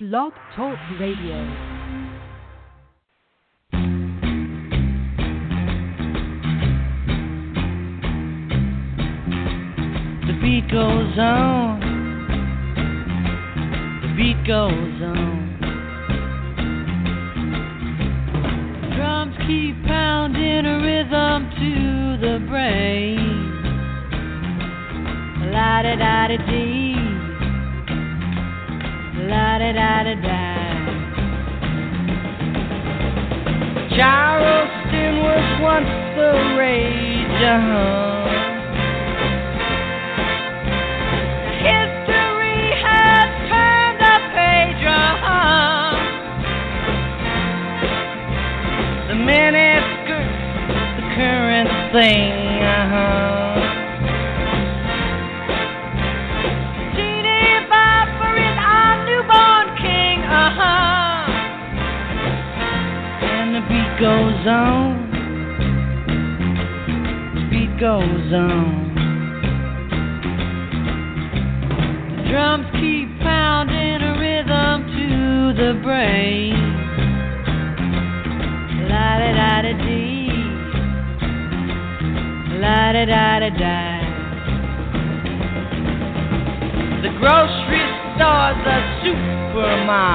Blog Talk Radio. The beat goes on. The beat goes on. Drums keep pounding a rhythm to the brain. La da da da dee. La da da da da. Charleston was once the rage. Uh-huh. History has turned a page. Uh-huh. The miniskirts, the current thing. Uh-huh. Goes on. Beat goes on. The drums keep pounding a rhythm to the brain. La da da da dee. La da da da da. The grocery store's a supermarket.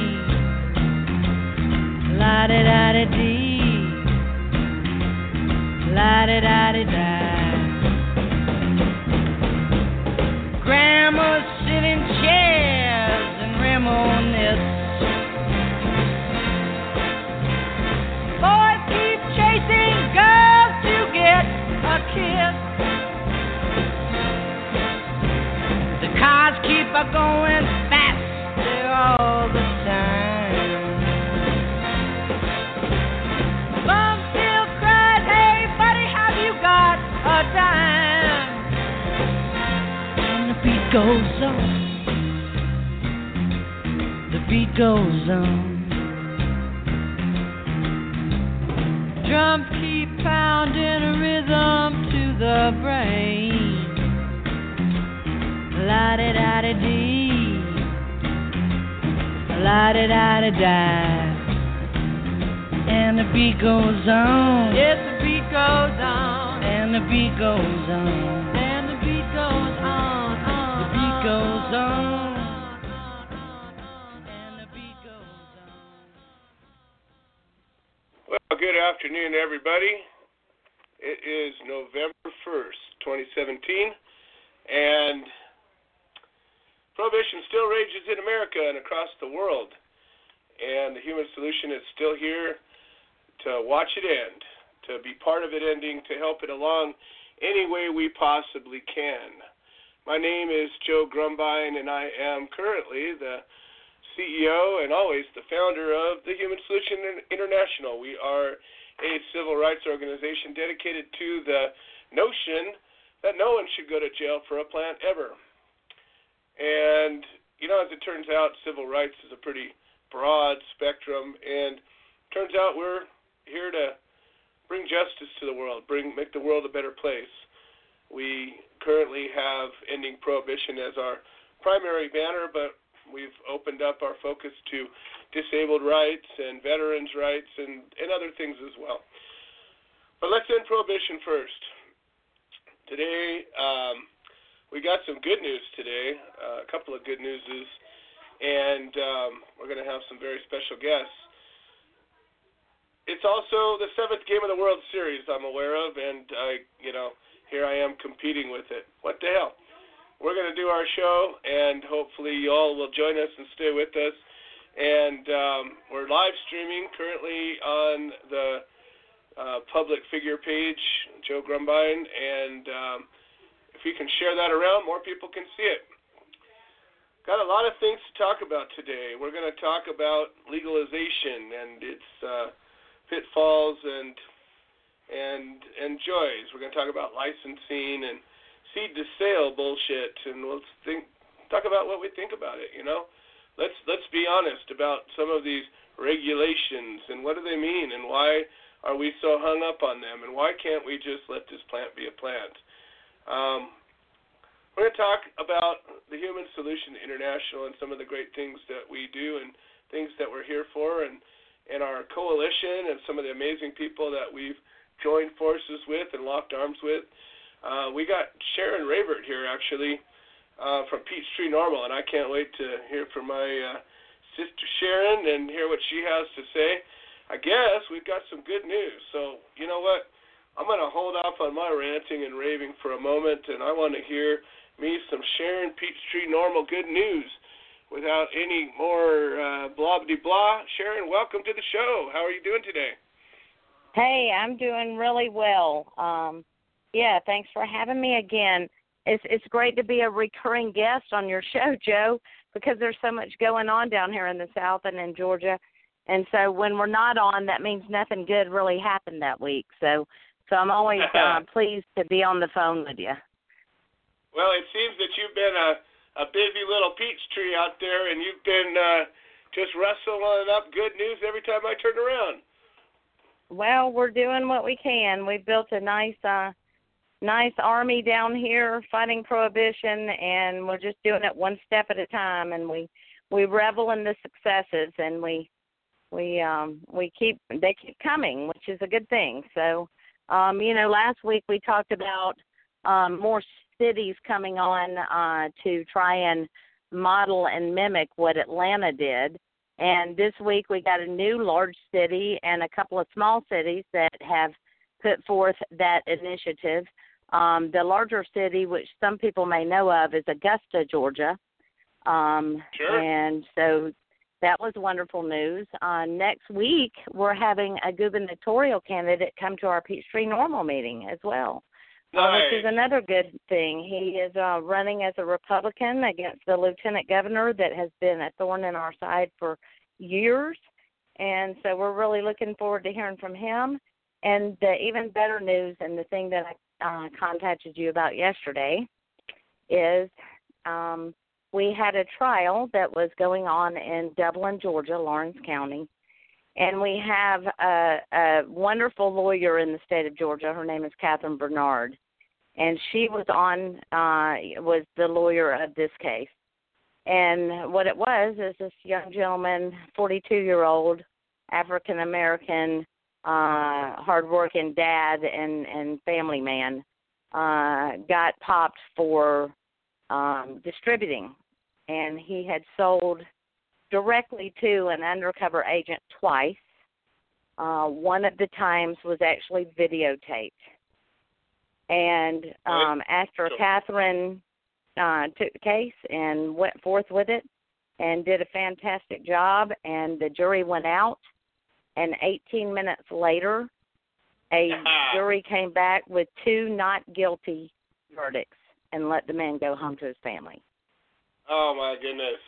La da dee. La da da. Grandmas chairs and. Boys keep chasing girls to get a kiss. The cars keep a going faster goes on. The beat goes on. Drums keep pounding a rhythm to the brain. La da da da dee. La da da da da. And the beat goes on. Yes, the beat goes on. And the beat goes on. Goes on. Well, good afternoon, everybody. It is November 1st, 2017, and prohibition still rages in America and across the world. And the Human Solution is still here to watch it end, to be part of it ending, to help it along any way we possibly can. My name is Joe Grumbine, and I am currently the CEO and always the founder of the Human Solution International. We are a civil rights organization dedicated to the notion that no one should go to jail for a plant ever. And, you know, as it turns out, civil rights is a pretty broad spectrum, and turns out we're here to bring justice to the world, bring make the world a better place. We currently have ending prohibition as our primary banner, but we've opened up our focus to disabled rights and veterans' rights and, and other things as well. But let's end prohibition first. Today, um, we got some good news today. Uh, a couple of good newses, and um, we're going to have some very special guests. It's also the seventh game of the World Series I'm aware of, and I, you know, here I am competing with it. What the hell? We're going to do our show, and hopefully you all will join us and stay with us. And um, we're live streaming currently on the uh, public figure page, Joe Grumbine, and um, if you can share that around, more people can see it. Got a lot of things to talk about today. We're going to talk about legalization and its uh, pitfalls and and and joys. We're going to talk about licensing and seed to sale bullshit, and we'll think talk about what we think about it. You know, let's let's be honest about some of these regulations and what do they mean and why are we so hung up on them and why can't we just let this plant be a plant? Um, we're going to talk about the Human Solution International and some of the great things that we do and things that we're here for and and our coalition and some of the amazing people that we've joined forces with and locked arms with. Uh, we got Sharon Ravert here actually uh, from Peachtree NORML, and I can't wait to hear from my uh, sister Sharon and hear what she has to say. I guess we've got some good news. So you know what? I'm going to hold off on my ranting and raving for a moment, and I want to hear me some Sharon Peachtree NORML good news. Without any more uh, blah blah blah, Sharon, welcome to the show. How are you doing today? Hey, I'm doing really well. Um, yeah, thanks for having me again. It's it's great to be a recurring guest on your show, Joe, because there's so much going on down here in the South and in Georgia. And so when we're not on, that means nothing good really happened that week. So so I'm always uh, pleased to be on the phone with you. Well, it seems that you've been a a busy little peach tree out there, and you've been uh, just wrestling up good news every time I turn around. Well, we're doing what we can. We built a nice uh nice army down here fighting prohibition and we're just doing it one step at a time. And we we revel in the successes and we we um we keep they keep coming which is a good thing. So um you know last week we talked about um more cities coming on uh to try and model and mimic what Atlanta did and this week we got a new large city and a couple of small cities that have put forth that initiative um, the larger city, which some people may know of, is Augusta, Georgia. Um, sure. And so that was wonderful news. Uh, next week, we're having a gubernatorial candidate come to our Peachtree NORML meeting as well. Uh, which is another good thing. He is uh, running as a Republican against the lieutenant governor that has been a thorn in our side for years. And so we're really looking forward to hearing from him. And the even better news, and the thing that I uh, contacted you about yesterday is um, we had a trial that was going on in Dublin, Georgia, Laurens County, and we have a, a wonderful lawyer in the state of Georgia. Her name is Catherine Bernard, and she was on uh, was the lawyer of this case. And what it was is this young gentleman, 42 year old African American uh hardworking dad and and family man uh got popped for um distributing and he had sold directly to an undercover agent twice uh one of the times was actually videotaped and um after So- catherine uh took the case and went forth with it and did a fantastic job and the jury went out and 18 minutes later, a jury came back with two not guilty verdicts and let the man go home to his family. Oh my goodness.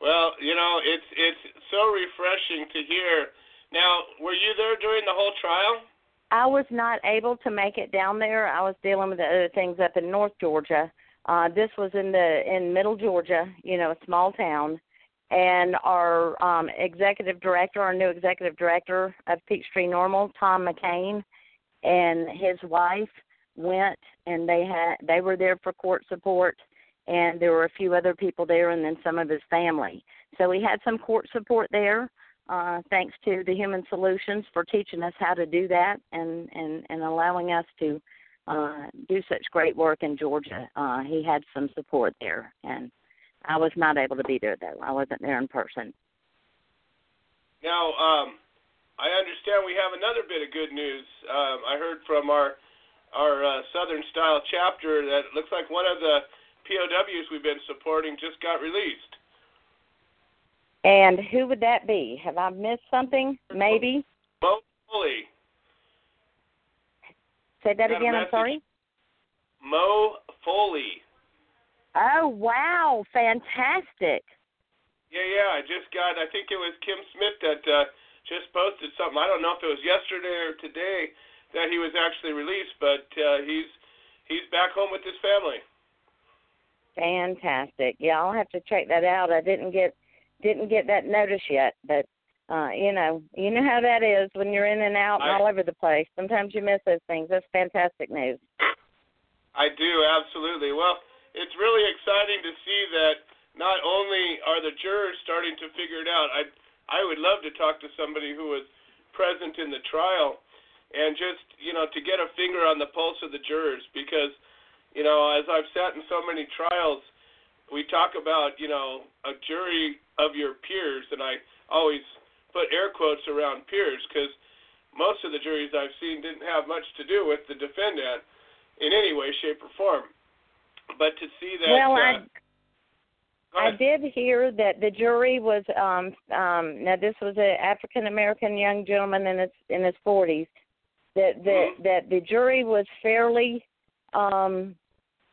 Well, you know, it's it's so refreshing to hear. Now, were you there during the whole trial? I was not able to make it down there. I was dealing with the other things up in North Georgia. Uh this was in the in Middle Georgia, you know, a small town. And our um executive director, our new executive director of Peachtree NORML, Tom McCain, and his wife went and they had they were there for court support and there were a few other people there and then some of his family. So we had some court support there. Uh, thanks to the Human Solutions for teaching us how to do that and and and allowing us to uh, do such great work in Georgia. Uh, he had some support there, and I was not able to be there though. I wasn't there in person. Now, um, I understand we have another bit of good news. Um, I heard from our our uh, Southern Style chapter that it looks like one of the POWs we've been supporting just got released. And who would that be? Have I missed something? Maybe. Mo Foley. Say that again. I'm sorry. Mo Foley. Oh wow! Fantastic. Yeah, yeah. I just got. I think it was Kim Smith that uh, just posted something. I don't know if it was yesterday or today that he was actually released, but uh, he's he's back home with his family. Fantastic. Yeah, I'll have to check that out. I didn't get didn't get that notice yet, but uh, you know, you know how that is when you're in and out and I- all over the place. Sometimes you miss those things. That's fantastic news. I do absolutely. Well, it's really exciting to see that not only are the jurors starting to figure it out. I I would love to talk to somebody who was present in the trial and just you know to get a finger on the pulse of the jurors because you know as I've sat in so many trials, we talk about you know a jury of your peers, and I always put air quotes around peers because most of the juries I've seen didn't have much to do with the defendant in any way, shape, or form. But to see that, well, uh, I I did hear that the jury was um um now this was a African American young gentleman in his in his forties that that Mhm. that the jury was fairly um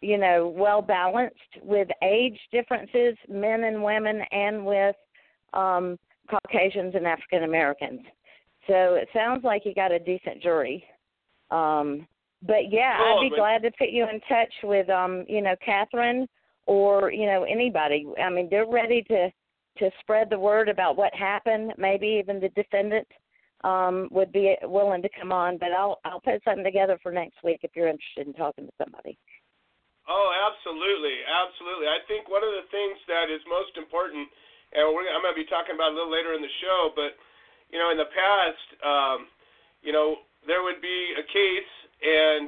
you know well balanced with age differences men and women and with um Caucasians and African Americans. So it sounds like you got a decent jury. Um but yeah, Cool, I'd be glad to put you in touch with um you know Catherine or you know anybody. I mean, they're ready to to spread the word about what happened. Maybe even the defendant um, would be willing to come on. But I'll I'll put something together for next week if you're interested in talking to somebody. Oh, absolutely, absolutely. I think one of the things that is most important, and we're, I'm going to be talking about a little later in the show, but you know, in the past, um, you know, there would be a case and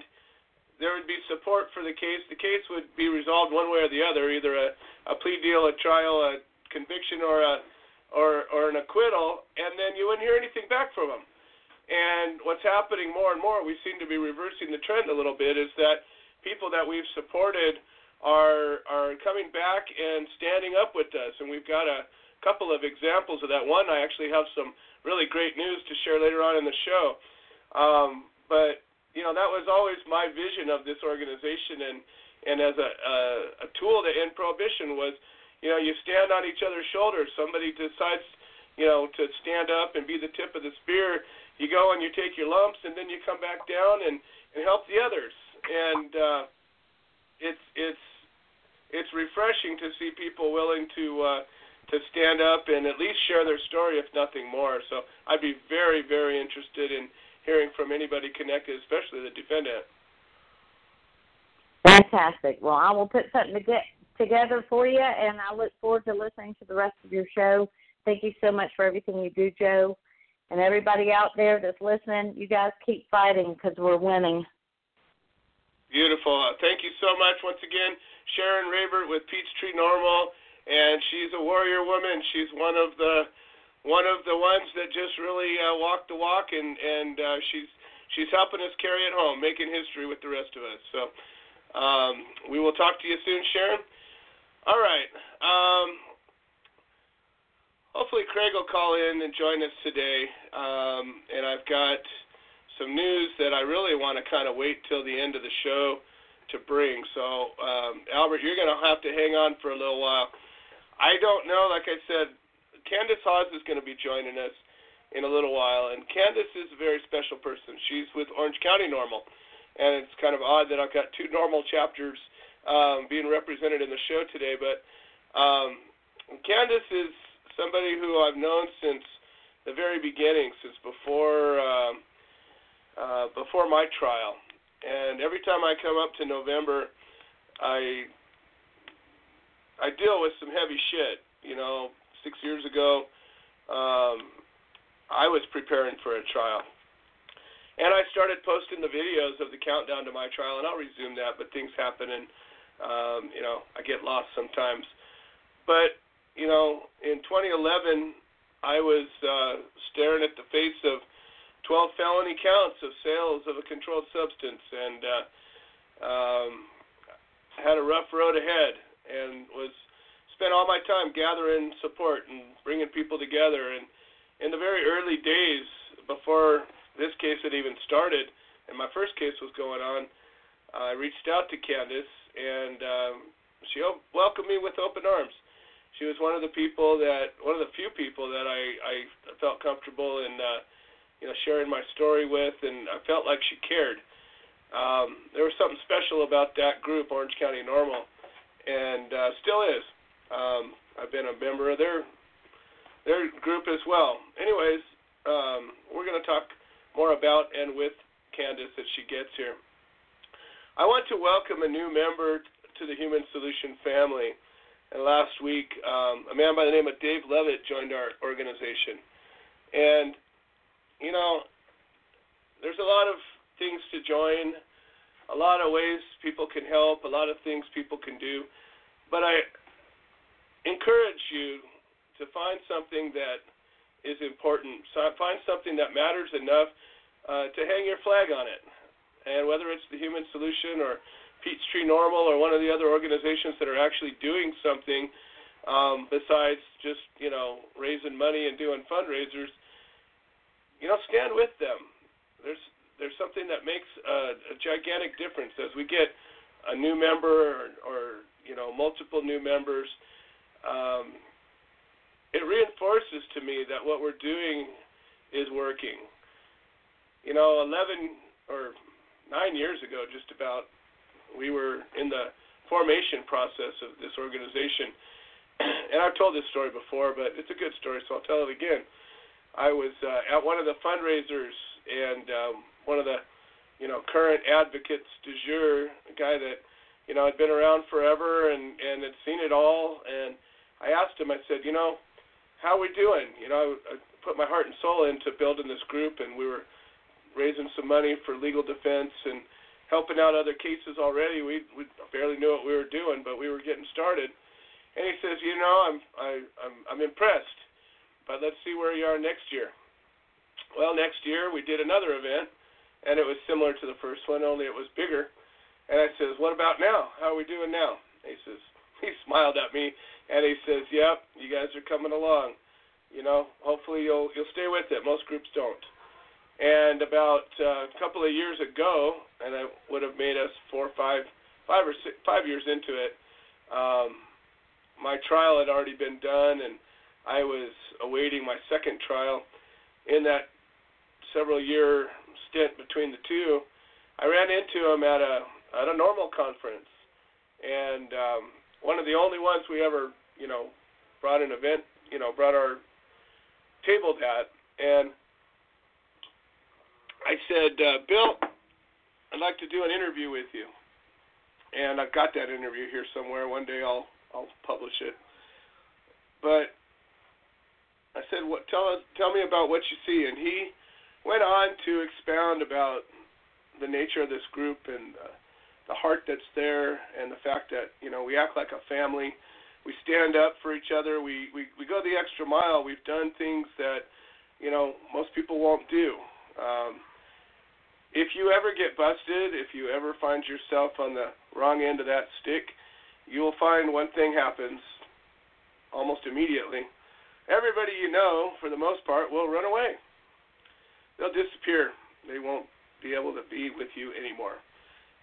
there would be support for the case. The case would be resolved one way or the other, either a, a plea deal, a trial, a conviction, or a or or an acquittal, and then you wouldn't hear anything back from them. And what's happening more and more, we seem to be reversing the trend a little bit, is that people that we've supported are are coming back and standing up with us, and we've got a couple of examples of that. One, I actually have some really great news to share later on in the show. Um, but you know, that was always my vision of this organization, and and as a a, a tool to end prohibition was, you know, you stand on each other's shoulders. Somebody decides, you know, to stand up and be the tip of the spear. You go and you take your lumps, and then you come back down and and help the others. And uh, it's it's it's refreshing to see people willing to uh, to stand up and at least share their story, if nothing more. So I'd be very very interested in hearing from anybody connected, especially the defendant. Fantastic. Well, I will put something to get together for you, and I look forward to listening to the rest of your show. Thank you so much for everything you do, Joe, and everybody out there that's listening. You guys keep fighting because we're winning. Beautiful. Uh, thank you so much once again, Sharon Ravert with Peachtree NORML, and she's a warrior woman. She's one of the one of the ones that just really uh, walk the walk, and and uh, she's she's helping us carry it home, making history with the rest of us. So um, we will talk to you soon, Sharon. All right. Um, hopefully Craig will call in and join us today, um, and I've got some news that I really want to kind of wait till the end of the show to bring. So, um, Albert, you're going to have to hang on for a little while. I don't know, like I said, Kandace Hawes is going to be joining us in a little while, and Kandace is a very special person. She's with Orange County NORML, and it's kind of odd that I've got two normal chapters um, being represented in the show today. But um, Kandace is somebody who I've known since the very beginning, since before. Um, uh, before my trial. And every time I come up to November, I I deal with some heavy shit. You know, six years ago, um, I was preparing for a trial. And I started posting the videos of the countdown to my trial, and I'll resume that, but things happen and, um, you know, I get lost sometimes. But, you know, in 2011, I was uh, staring at the face of 12 felony counts of sales of a controlled substance and uh, um, had a rough road ahead and was spent all my time gathering support and bringing people together. And in the very early days before this case had even started, and my first case was going on, I reached out to Kandace, and um, she welcomed me with open arms. She was one of the people that, one of the few people that I, I felt comfortable in, uh, you know, sharing my story with, and I felt like she cared. Um, there was something special about that group, Orange County NORML, and uh, still is. Um, I've been a member of their their group as well. Anyways, um, we're going to talk more about and with Kandace as she gets here. I want to welcome a new member to the Human Solution family. And last week, um, a man by the name of Dave Levitt joined our organization. And, you know, there's a lot of things to join, a lot of ways people can help, a lot of things people can do. But I, encourage you to find something that is important. So find something that matters enough uh, to hang your flag on it. And whether it's the Human Solution or Peachtree NORML or one of the other organizations that are actually doing something um, besides just you know raising money and doing fundraisers, you know, stand with them. There's there's something that makes a, a gigantic difference as we get a new member or, or you know multiple new members um, it reinforces to me that what we're doing is working. You know, 11 or nine years ago, just about, we were in the formation process of this organization. and I've told this story before, but it's a good story, so I'll tell it again. I was uh, at one of the fundraisers, and um, one of the, you know, current advocates du jour, a guy that, you know, had been around forever and and had seen it all, and I asked him, I said, you know, how are we doing? You know, I, I put my heart and soul into building this group, and we were raising some money for legal defense and helping out other cases already. We we barely knew what we were doing, but we were getting started. And he says, you know, I'm I, I'm I'm impressed, but let's see where you are next year. Well, next year we did another event, and it was similar to the first one, only it was bigger. And I says, what about now? How are we doing now? he says, he smiled at me and he says, "Yep, you guys are coming along. You know, hopefully you'll you'll stay with it. Most groups don't." And about uh, a couple of years ago, and it would have made us four, five, five or six, five years into it. Um, my trial had already been done, and I was awaiting my second trial. In that several year stint between the two, I ran into him at a at a NORML conference, and um, one of the only ones we ever, you know, brought an event, you know, brought our table at, and I said, uh, Bill, I'd like to do an interview with you, and I've got that interview here somewhere. One day I'll I'll publish it, but I said, what? Tell us, tell me about what you see, and he went on to expound about the nature of this group and. Uh, the heart that's there and the fact that you know we act like a family we stand up for each other we we we go the extra mile we've done things that you know most people won't do um if you ever get busted if you ever find yourself on the wrong end of that stick you will find one thing happens almost immediately everybody you know for the most part will run away they'll disappear they won't be able to be with you anymore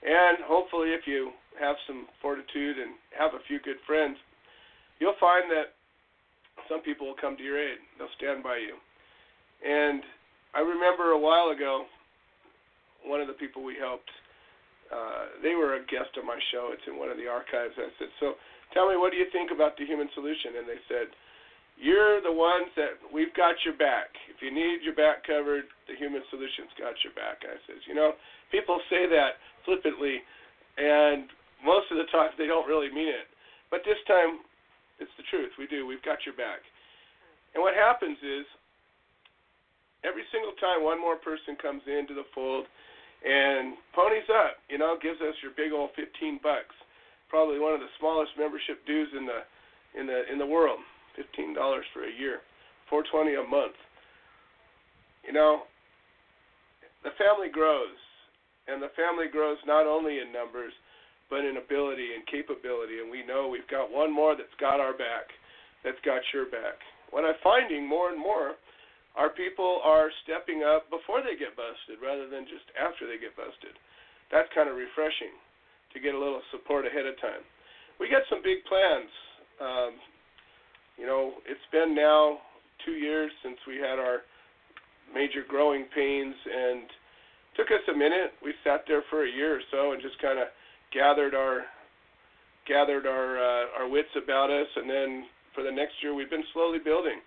and hopefully, if you have some fortitude and have a few good friends, you'll find that some people will come to your aid. They'll stand by you. And I remember a while ago, one of the people we helped, uh, they were a guest on my show. It's in one of the archives. I said, So tell me, what do you think about the human solution? And they said, You're the ones that we've got your back. If you need your back covered, the human solution's got your back. I says, You know, people say that flippantly, and most of the time they don't really mean it. But this time, it's the truth. We do. We've got your back. And what happens is, every single time one more person comes into the fold and ponies up, you know, gives us your big old 15 bucks. Probably one of the smallest membership dues in the in the in the world. $15 for a year, 420 a month. You know, the family grows, and the family grows not only in numbers, but in ability and capability. And we know we've got one more that's got our back, that's got your back. What I'm finding more and more our people are stepping up before they get busted rather than just after they get busted. That's kind of refreshing to get a little support ahead of time. We got some big plans. Um, you know, it's been now two years since we had our major growing pains, and took us a minute. We sat there for a year or so and just kind of gathered our gathered our uh, our wits about us, and then for the next year we've been slowly building,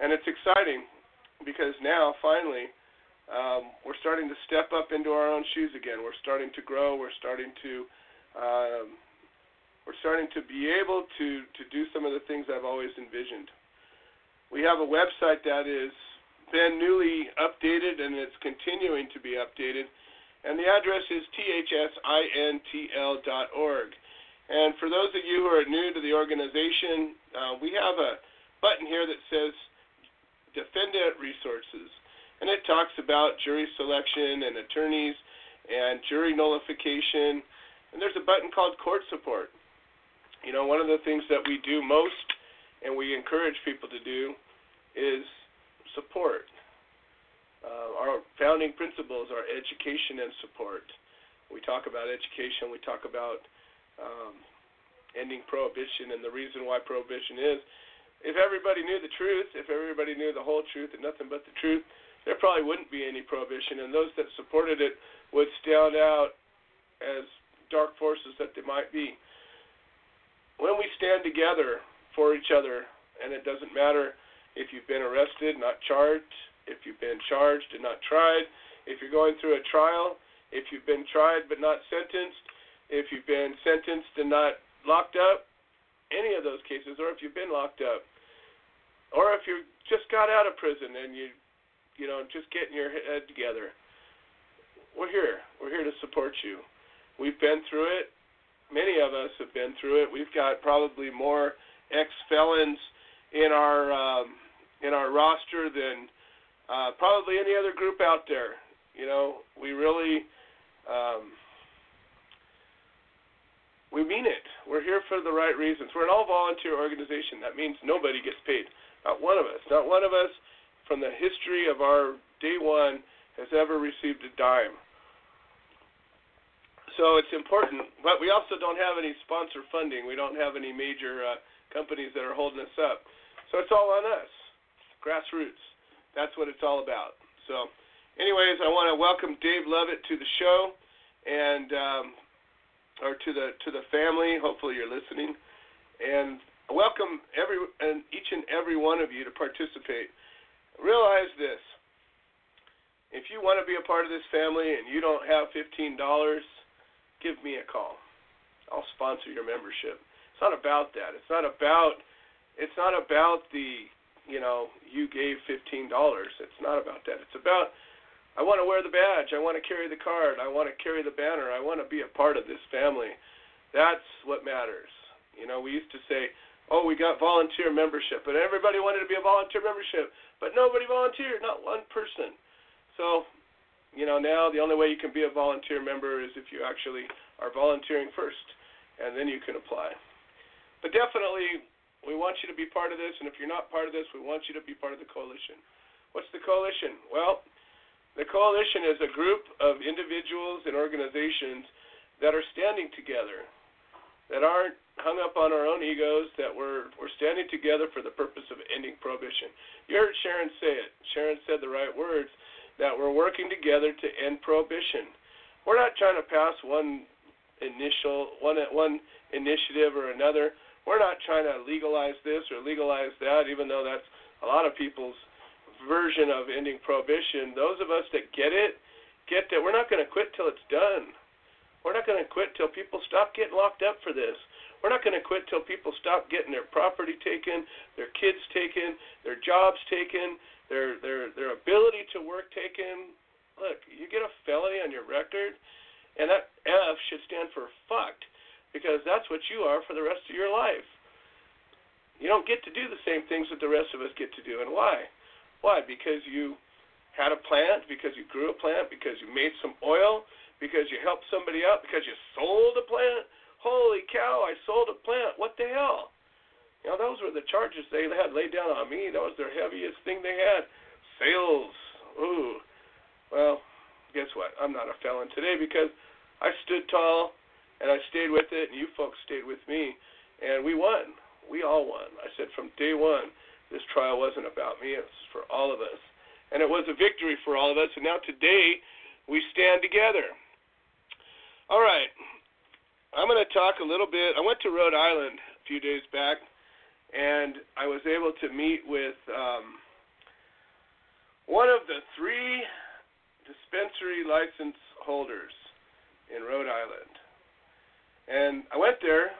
and it's exciting because now finally um, we're starting to step up into our own shoes again. We're starting to grow. We're starting to um, we're starting to be able to to do some of the things I've always envisioned. We have a website that is been newly updated and it's continuing to be updated, and the address is thsintl.org. And for those of you who are new to the organization, uh, we have a button here that says defendant resources. And it talks about jury selection and attorneys and jury nullification. And there's a button called court support. You know, one of the things that we do most and we encourage people to do is support. Uh, our founding principles are education and support. We talk about education, we talk about um, ending prohibition, and the reason why prohibition is if everybody knew the truth, if everybody knew the whole truth and nothing but the truth, there probably wouldn't be any prohibition, and those that supported it would stand out as dark forces that they might be. When we stand together for each other, and it doesn't matter if you've been arrested, not charged, if you've been charged and not tried, if you're going through a trial, if you've been tried but not sentenced, if you've been sentenced and not locked up, any of those cases, or if you've been locked up, or if you just got out of prison and you, you know, just getting your head together. We're here. We're here to support you. We've been through it. Many of us have been through it. We've got probably more ex-felons in our um, in our roster than uh, probably any other group out there. You know, we really um, we mean it. We're here for the right reasons. We're an all volunteer organization. That means nobody gets paid. Not one of us. Not one of us from the history of our day one has ever received a dime. So it's important, but we also don't have any sponsor funding. We don't have any major uh, companies that are holding us up. So it's all on us. Grassroots. That's what it's all about. So, anyways, I want to welcome Dave Lovett to the show, and um, or to the to the family. Hopefully you're listening, and welcome every and each and every one of you to participate. Realize this: if you want to be a part of this family and you don't have fifteen dollars, give me a call. I'll sponsor your membership. It's not about that. It's not about it's not about the you know you gave fifteen dollars. It's not about that. It's about I want to wear the badge. I want to carry the card. I want to carry the banner. I want to be a part of this family. That's what matters. You know, we used to say, oh, we got volunteer membership, and everybody wanted to be a volunteer membership, but nobody volunteered, not one person. So, you know, now the only way you can be a volunteer member is if you actually are volunteering first, and then you can apply. But definitely, we want you to be part of this, and if you're not part of this, we want you to be part of the coalition. What's the coalition? Well, the coalition is a group of individuals and organizations that are standing together, that aren't hung up on our own egos, that we're, we're standing together for the purpose of ending prohibition. You heard Sharon say it. Sharon said the right words that we're working together to end prohibition. We're not trying to pass one initial one one initiative or another. We're not trying to legalize this or legalize that, even though that's a lot of people's version of ending prohibition, those of us that get it, get that we're not going to quit till it's done. We're not going to quit till people stop getting locked up for this. We're not going to quit till people stop getting their property taken, their kids taken, their jobs taken, their their their ability to work taken. Look, you get a felony on your record, and that F should stand for fucked, because that's what you are for the rest of your life. You don't get to do the same things that the rest of us get to do, and why? Why? Because you had a plant, because you grew a plant, because you made some oil, because you helped somebody out, because you sold a plant. Holy cow, I sold a plant. What the hell? You know, those were the charges they had laid down on me. That was their heaviest thing they had. Sales. Ooh. Well, guess what? I'm not a felon today because I stood tall and I stayed with it, and you folks stayed with me, and we won. We all won. I said from day one, this trial wasn't about me. It was for all of us and it was a victory for all of us. And now today, we stand together. All right, I'm going to talk a little bit. I went to Rhode Island a few days back, and I was able to meet with um, one of the three dispensary license holders in Rhode Island. And I went there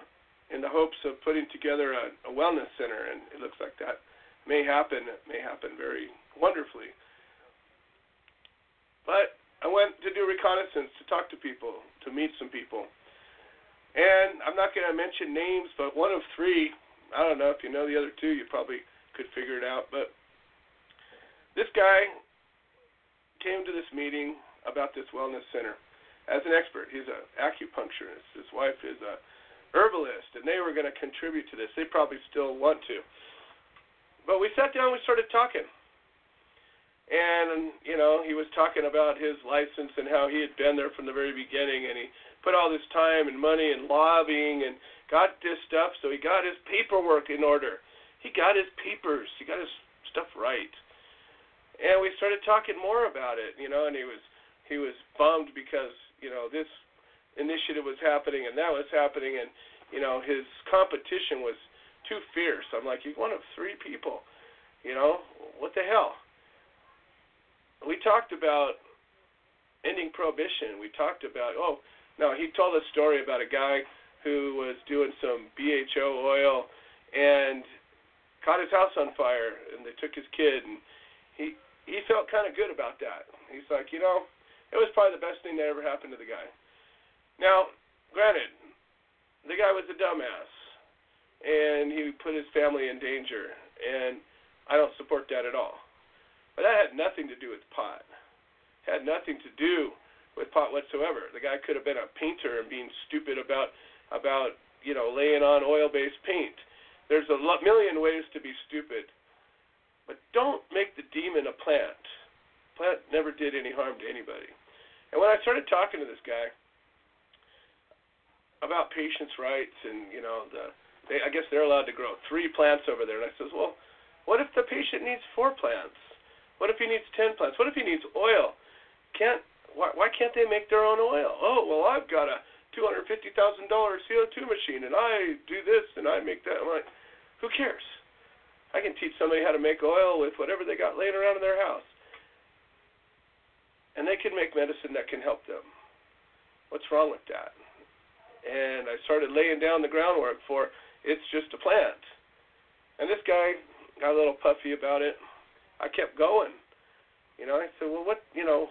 in the hopes of putting together a, a wellness center, and it looks like that may happen. It may happen very wonderfully. But I went to do reconnaissance, to talk to people, to meet some people. And I'm not going to mention names, but one of three, I don't know if you know the other two, you probably could figure it out. But this guy came to this meeting about this wellness center as an expert. He's an acupuncturist. His wife is a herbalist, and they were going to contribute to this. They probably still want to. But we sat down, we started talking and you know he was talking about his license and how he had been there from the very beginning and he put all this time and money and lobbying and got this stuff so he got his paperwork in order. He got his papers. He got his stuff right. And we started talking more about it you know and he was he was bummed because you know this initiative was happening and that was happening and you know his competition was too fierce. I'm like he's one of three people you know? What the hell? We talked about ending prohibition. We talked about oh no, he told a story about a guy who was doing some BHO oil and caught his house on fire and they took his kid and he he felt kind of good about that. He's like, you know, it was probably the best thing that ever happened to the guy. Now, granted, the guy was a dumbass and he put his family in danger and I don't support that at all. But that had nothing to do with pot. It had nothing to do with pot whatsoever. The guy could have been a painter and being stupid about about you know laying on oil-based paint. There's a million ways to be stupid, but don't make the demon a plant. Plant never did any harm to anybody. And when I started talking to this guy about patients' rights and you know the they, I guess they're allowed to grow three plants over there, and I says, well, what if the patient needs four plants? What if he needs ten plants? What if he needs oil? Can't why, why can't they make their own oil? Oh well, I've got a two hundred fifty thousand dollar CO two machine, and I do this and I make that. I'm like, who cares? I can teach somebody how to make oil with whatever they got laying around in their house, and they can make medicine that can help them. What's wrong with that? And I started laying down the groundwork for it's just a plant. And this guy got a little puffy about it. I kept going. You know, I said, well, what, you know,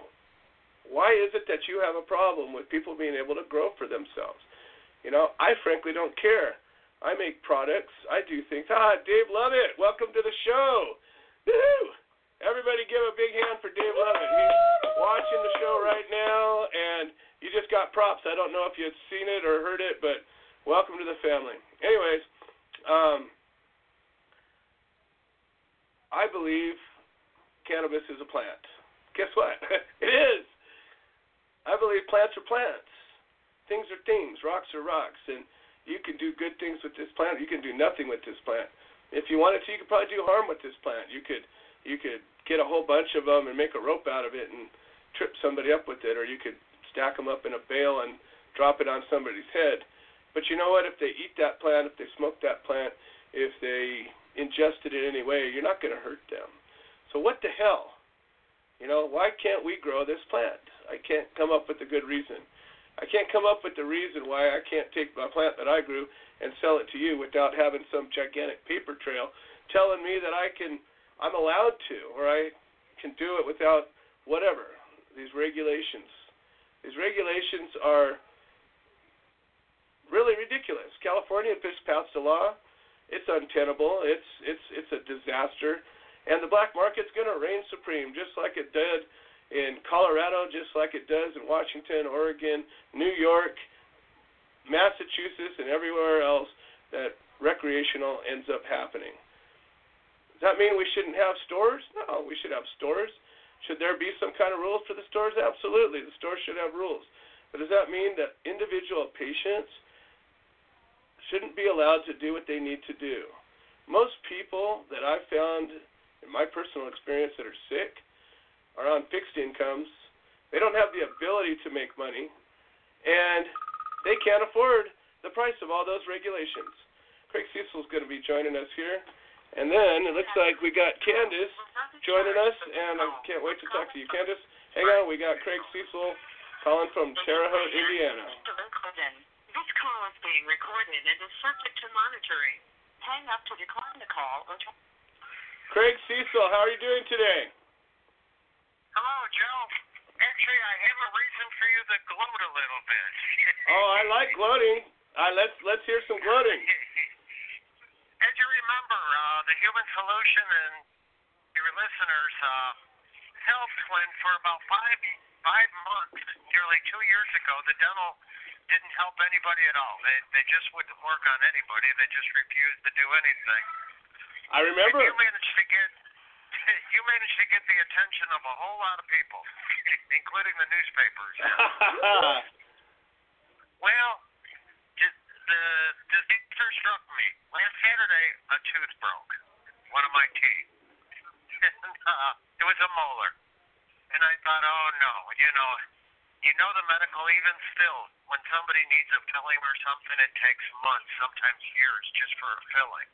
why is it that you have a problem with people being able to grow for themselves? You know, I frankly don't care. I make products. I do things. Ah, Dave Lovett, welcome to the show. Woo! Everybody give a big hand for Dave Lovett. He's watching the show right now, and you just got props. I don't know if you've seen it or heard it, but welcome to the family. Anyways, um, I believe cannabis is a plant. Guess what? it is. I believe plants are plants. Things are things. Rocks are rocks. And you can do good things with this plant. You can do nothing with this plant. If you wanted to, you could probably do harm with this plant. You could you could get a whole bunch of them and make a rope out of it and trip somebody up with it, or you could stack them up in a bale and drop it on somebody's head. But you know what? If they eat that plant, if they smoke that plant, if they ingest it in any way, you're not going to hurt them. So what the hell? You know, why can't we grow this plant? I can't come up with a good reason. I can't come up with the reason why I can't take my plant that I grew and sell it to you without having some gigantic paper trail telling me that I can I'm allowed to, or I can do it without whatever these regulations. These regulations are really ridiculous. California just passed a law. It's untenable. It's it's it's a disaster, and the black market's going to reign supreme, just like it did in Colorado, just like it does in Washington, Oregon, New York, Massachusetts, and everywhere else that recreational ends up happening. Does that mean we shouldn't have stores? No, we should have stores. Should there be some kind of rules for the stores? Absolutely. The stores should have rules. But does that mean that individual patients shouldn't be allowed to do what they need to do? Most people that I've found in my personal experience that are sick are on fixed incomes. They don't have the ability to make money, and they can't afford the price of all those regulations. Craig Cecil is going to be joining us here. And then it looks like we got Kandace joining us, and I can't wait to talk to you. Kandace, hang on. We got Craig Cecil calling from Terre Haute, Indiana. This call is being recorded and is subject to monitoring. Hang up to decline the call or. Craig Cecil, how are you doing today? Hello, Joe. Actually, I have a reason for you to gloat a little bit. oh, I like gloating. Uh, let's let's hear some gloating. As you remember, uh, the Human Solution and your listeners uh, helped when for about five five months, nearly two years ago, the dental didn't help anybody at all. They they just wouldn't work on anybody. They just refused to do anything. I remember. And you managed to get you managed to get the attention of a whole lot of people, including the newspapers. well, the the picture struck me. Last Saturday, a tooth broke, one of my teeth, and uh, it was a molar. And I thought, oh no, you know, you know the medical. Even still, when somebody needs a filling or something, it takes months, sometimes years, just for a filling.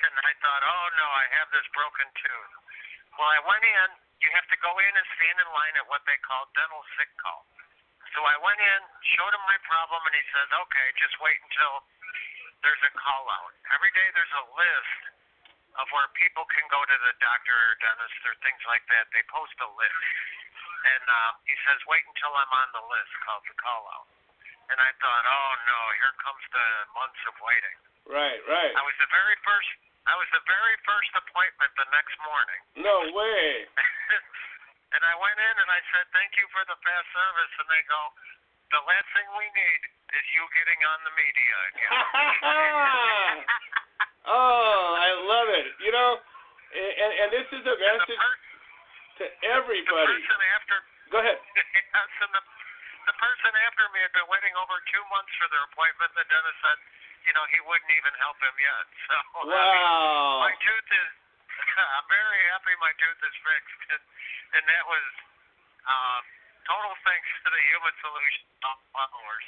And I thought, oh no, I have this broken tooth. Well, I went in. You have to go in and stand in line at what they call dental sick call. So I went in, showed him my problem, and he says, okay, just wait until there's a call out. Every day there's a list of where people can go to the doctor or dentist or things like that. They post a list. And uh, he says, wait until I'm on the list called the call out. And I thought, oh no, here comes the months of waiting. Right, right. I was the very first. I was the very first appointment the next morning. No way. and I went in and I said, thank you for the fast service. And they go, the last thing we need is you getting on the media again. oh, I love it. You know, and and this is a message per- to everybody. The person after. Go ahead. yes, and the, the person after me had been waiting over two months for their appointment. The dentist said, you know, he wouldn't even help him yet. So Wow. I mean, my tooth is. I'm very happy my tooth is fixed, and, and that was uh, total thanks to the Human Solution followers.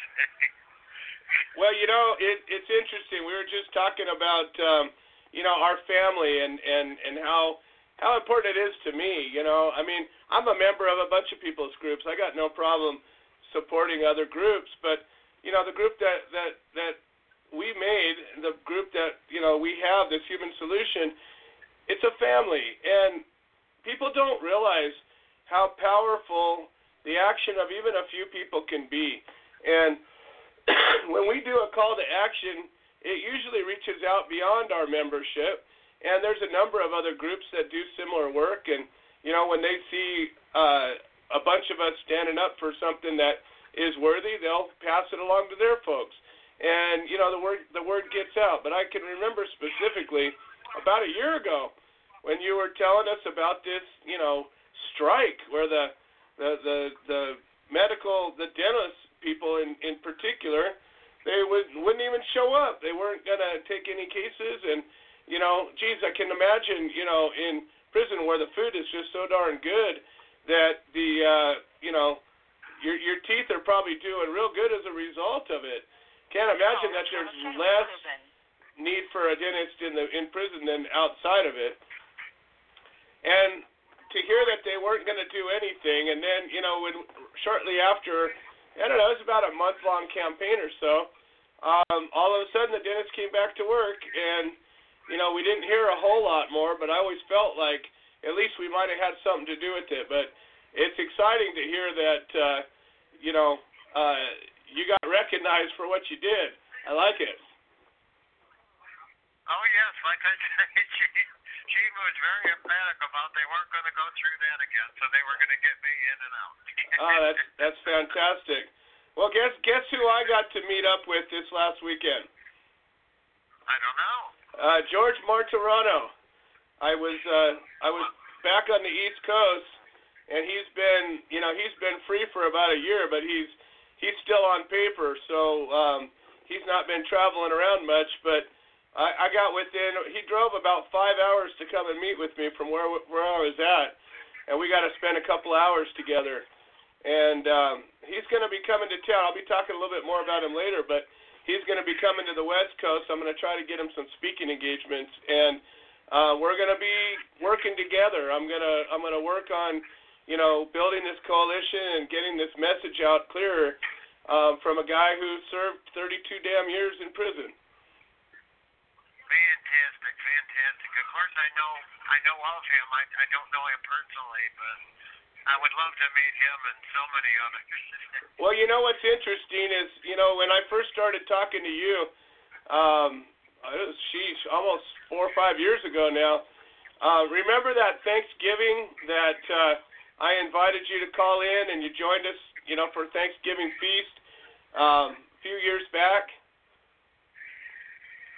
Well, you know, it, it's interesting. We were just talking about, um, you know, our family and and and how how important it is to me. You know, I mean, I'm a member of a bunch of people's groups. I got no problem supporting other groups, but you know, the group that that that we made, the group that you know we have, this Human Solution, it's a family, and people don't realize how powerful the action of even a few people can be. And when we do a call to action, it usually reaches out beyond our membership. And there's a number of other groups that do similar work. And, you know, when they see uh, a bunch of us standing up for something that is worthy, they'll pass it along to their folks. And, you know, the word, the word gets out. But I can remember specifically about a year ago when you were telling us about this, you know, strike where the, the, the, the medical, the dentist people in in particular, they would wouldn't even show up. They weren't gonna take any cases, and you know, geez, I can imagine, you know, in prison where the food is just so darn good that the uh, you know, your your teeth are probably doing real good as a result of it. Can't imagine that there's less need for a dentist in the in prison than outside of it. And to hear that they weren't going to do anything, and then you know, when shortly after I don't know, it was about a month long campaign or so. Um, all of a sudden, the dentist came back to work, and you know, we didn't hear a whole lot more, but I always felt like at least we might have had something to do with it. But it's exciting to hear that, uh, you know, uh, you got recognized for what you did. I like it. Oh yes, like I said, she she was very emphatic about they weren't going to go through that again, so they were going to get me in and out. oh, that's that's fantastic. Well, guess guess who I got to meet up with this last weekend? I don't know. Uh, George Martorano. I was uh, I was back on the East Coast, and he's been you know he's been free for about a year, but he's he's still on paper, so um, he's not been traveling around much, but I, I got within. He drove about five hours to come and meet with me from where where I was at, and we got to spend a couple hours together. And um, he's going to be coming to town. I'll be talking a little bit more about him later, but he's going to be coming to the West Coast. I'm going to try to get him some speaking engagements, and uh, we're going to be working together. I'm going to I'm going to work on, you know, building this coalition and getting this message out clearer um, from a guy who served 32 damn years in prison. Fantastic, fantastic. Of course, I know I know of him. I I don't know him personally, but I would love to meet him and so many others. well, you know what's interesting is you know when I first started talking to you, um, it was sheesh, almost four or five years ago now. Uh, remember that Thanksgiving that uh, I invited you to call in and you joined us, you know, for Thanksgiving feast um, a few years back.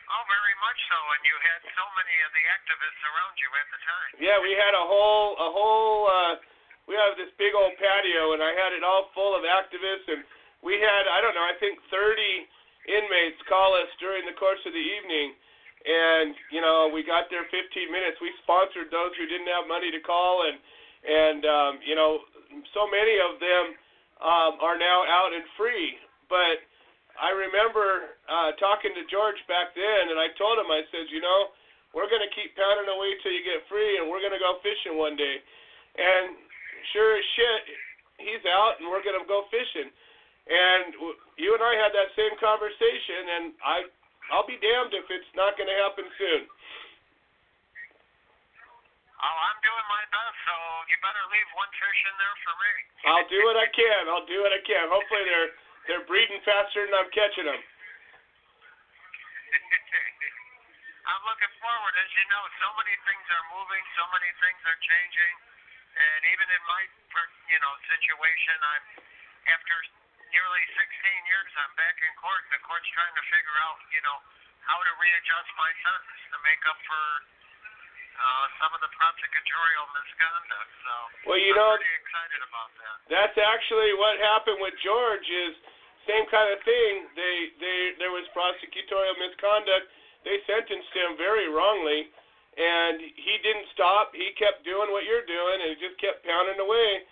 Oh, very much so. And you had so many of the activists around you at the time. Yeah, we had a whole a whole uh we have this big old patio and I had it all full of activists and we had I don't know, I think 30 inmates call us during the course of the evening and you know, we got there 15 minutes. We sponsored those who didn't have money to call and and um you know, so many of them um are now out and free. But I remember uh, talking to George back then, and I told him, I said, you know, we're going to keep pounding away till you get free, and we're going to go fishing one day. And sure as shit, he's out, and we're going to go fishing. And you and I had that same conversation, and I, I'll be damned if it's not going to happen soon. Oh, I'm doing my best, so you better leave one fish in there for me. I'll do what I can. I'll do what I can. Hopefully they're they're breeding faster than I'm catching them. I'm looking forward. As you know, so many things are moving, so many things are changing, and even in my, you know, situation, I'm after nearly 16 years, I'm back in court. The court's trying to figure out, you know, how to readjust my sentence to make up for uh, some of the prosecutorial misconduct. So well, you I'm know, pretty excited about that. That's actually what happened with George. Is same kind of thing. They they there was prosecutorial misconduct. They sentenced him very wrongly, and he didn't stop. He kept doing what you're doing, and he just kept pounding away.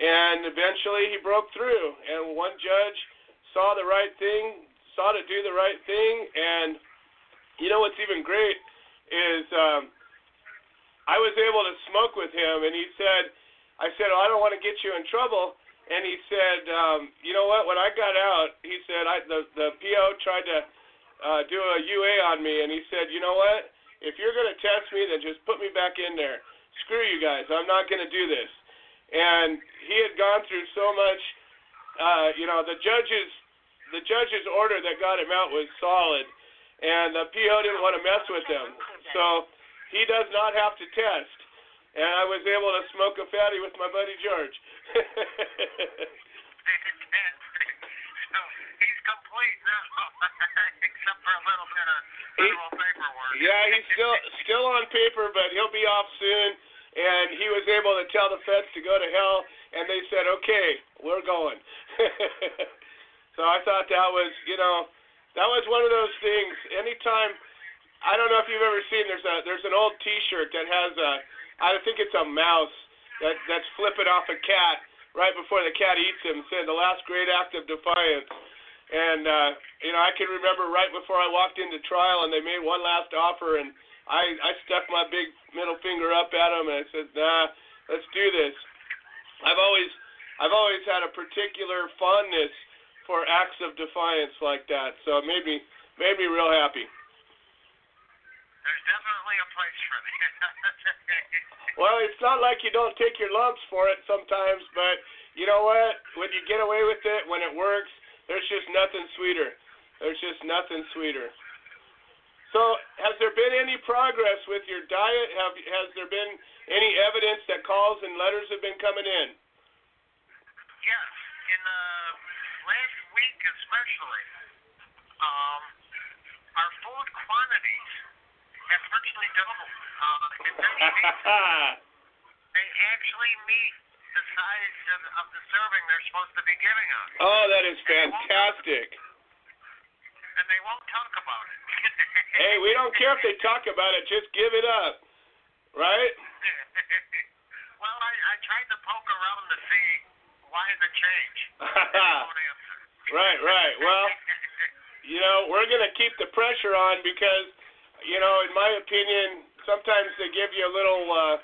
And eventually, he broke through. And one judge saw the right thing, saw to do the right thing. And you know what's even great is um, I was able to smoke with him, and he said, "I said, oh, I don't want to get you in trouble." and he said, um, you know what? When I got out, he said I the the PO tried to uh, do a UA on me, and he said, you know what? If you're going to test me, then just put me back in there. Screw you guys. I'm not going to do this. And he had gone through so much. Uh, you know, the judge's the judge's order that got him out was solid, and the PO didn't want to mess with him. So he does not have to test and I was able to smoke a fatty with my buddy George. so he's complete now, except for a little bit of federal paperwork. Yeah, he's still still on paper, but he'll be off soon. And he was able to tell the feds to go to hell, and they said, "Okay, we're going." so I thought that was, you know, that was one of those things. Anytime, I don't know if you've ever seen. There's a there's an old T-shirt that has a I think it's a mouse that that's flipping off a cat right before the cat eats him, saying the last great act of defiance. And uh, you know, I can remember right before I walked into trial, and they made one last offer, and I I stuck my big middle finger up at them, and I said, Nah, let's do this. I've always I've always had a particular fondness for acts of defiance like that, so it made me made me real happy. There's definitely a place for me. Well, it's not like you don't take your lumps for it sometimes, but you know what? When you get away with it, when it works, there's just nothing sweeter. There's just nothing sweeter. So, has there been any progress with your diet? Have has there been any evidence that calls and letters have been coming in? yes, in the last week especially, um, our food quantities have virtually doubled. Uh, in many cases, they actually meet the size of, of the serving they're supposed to be giving us. oh, that is fantastic. And they won't talk about it. Hey, we don't care if they talk about it. Just give it up, right? well, I, I tried to poke around to see why the change. They won't answer. Right, right. Well, you know, we're going to keep the pressure on because, you know, in my opinion, sometimes they give you a little, uh,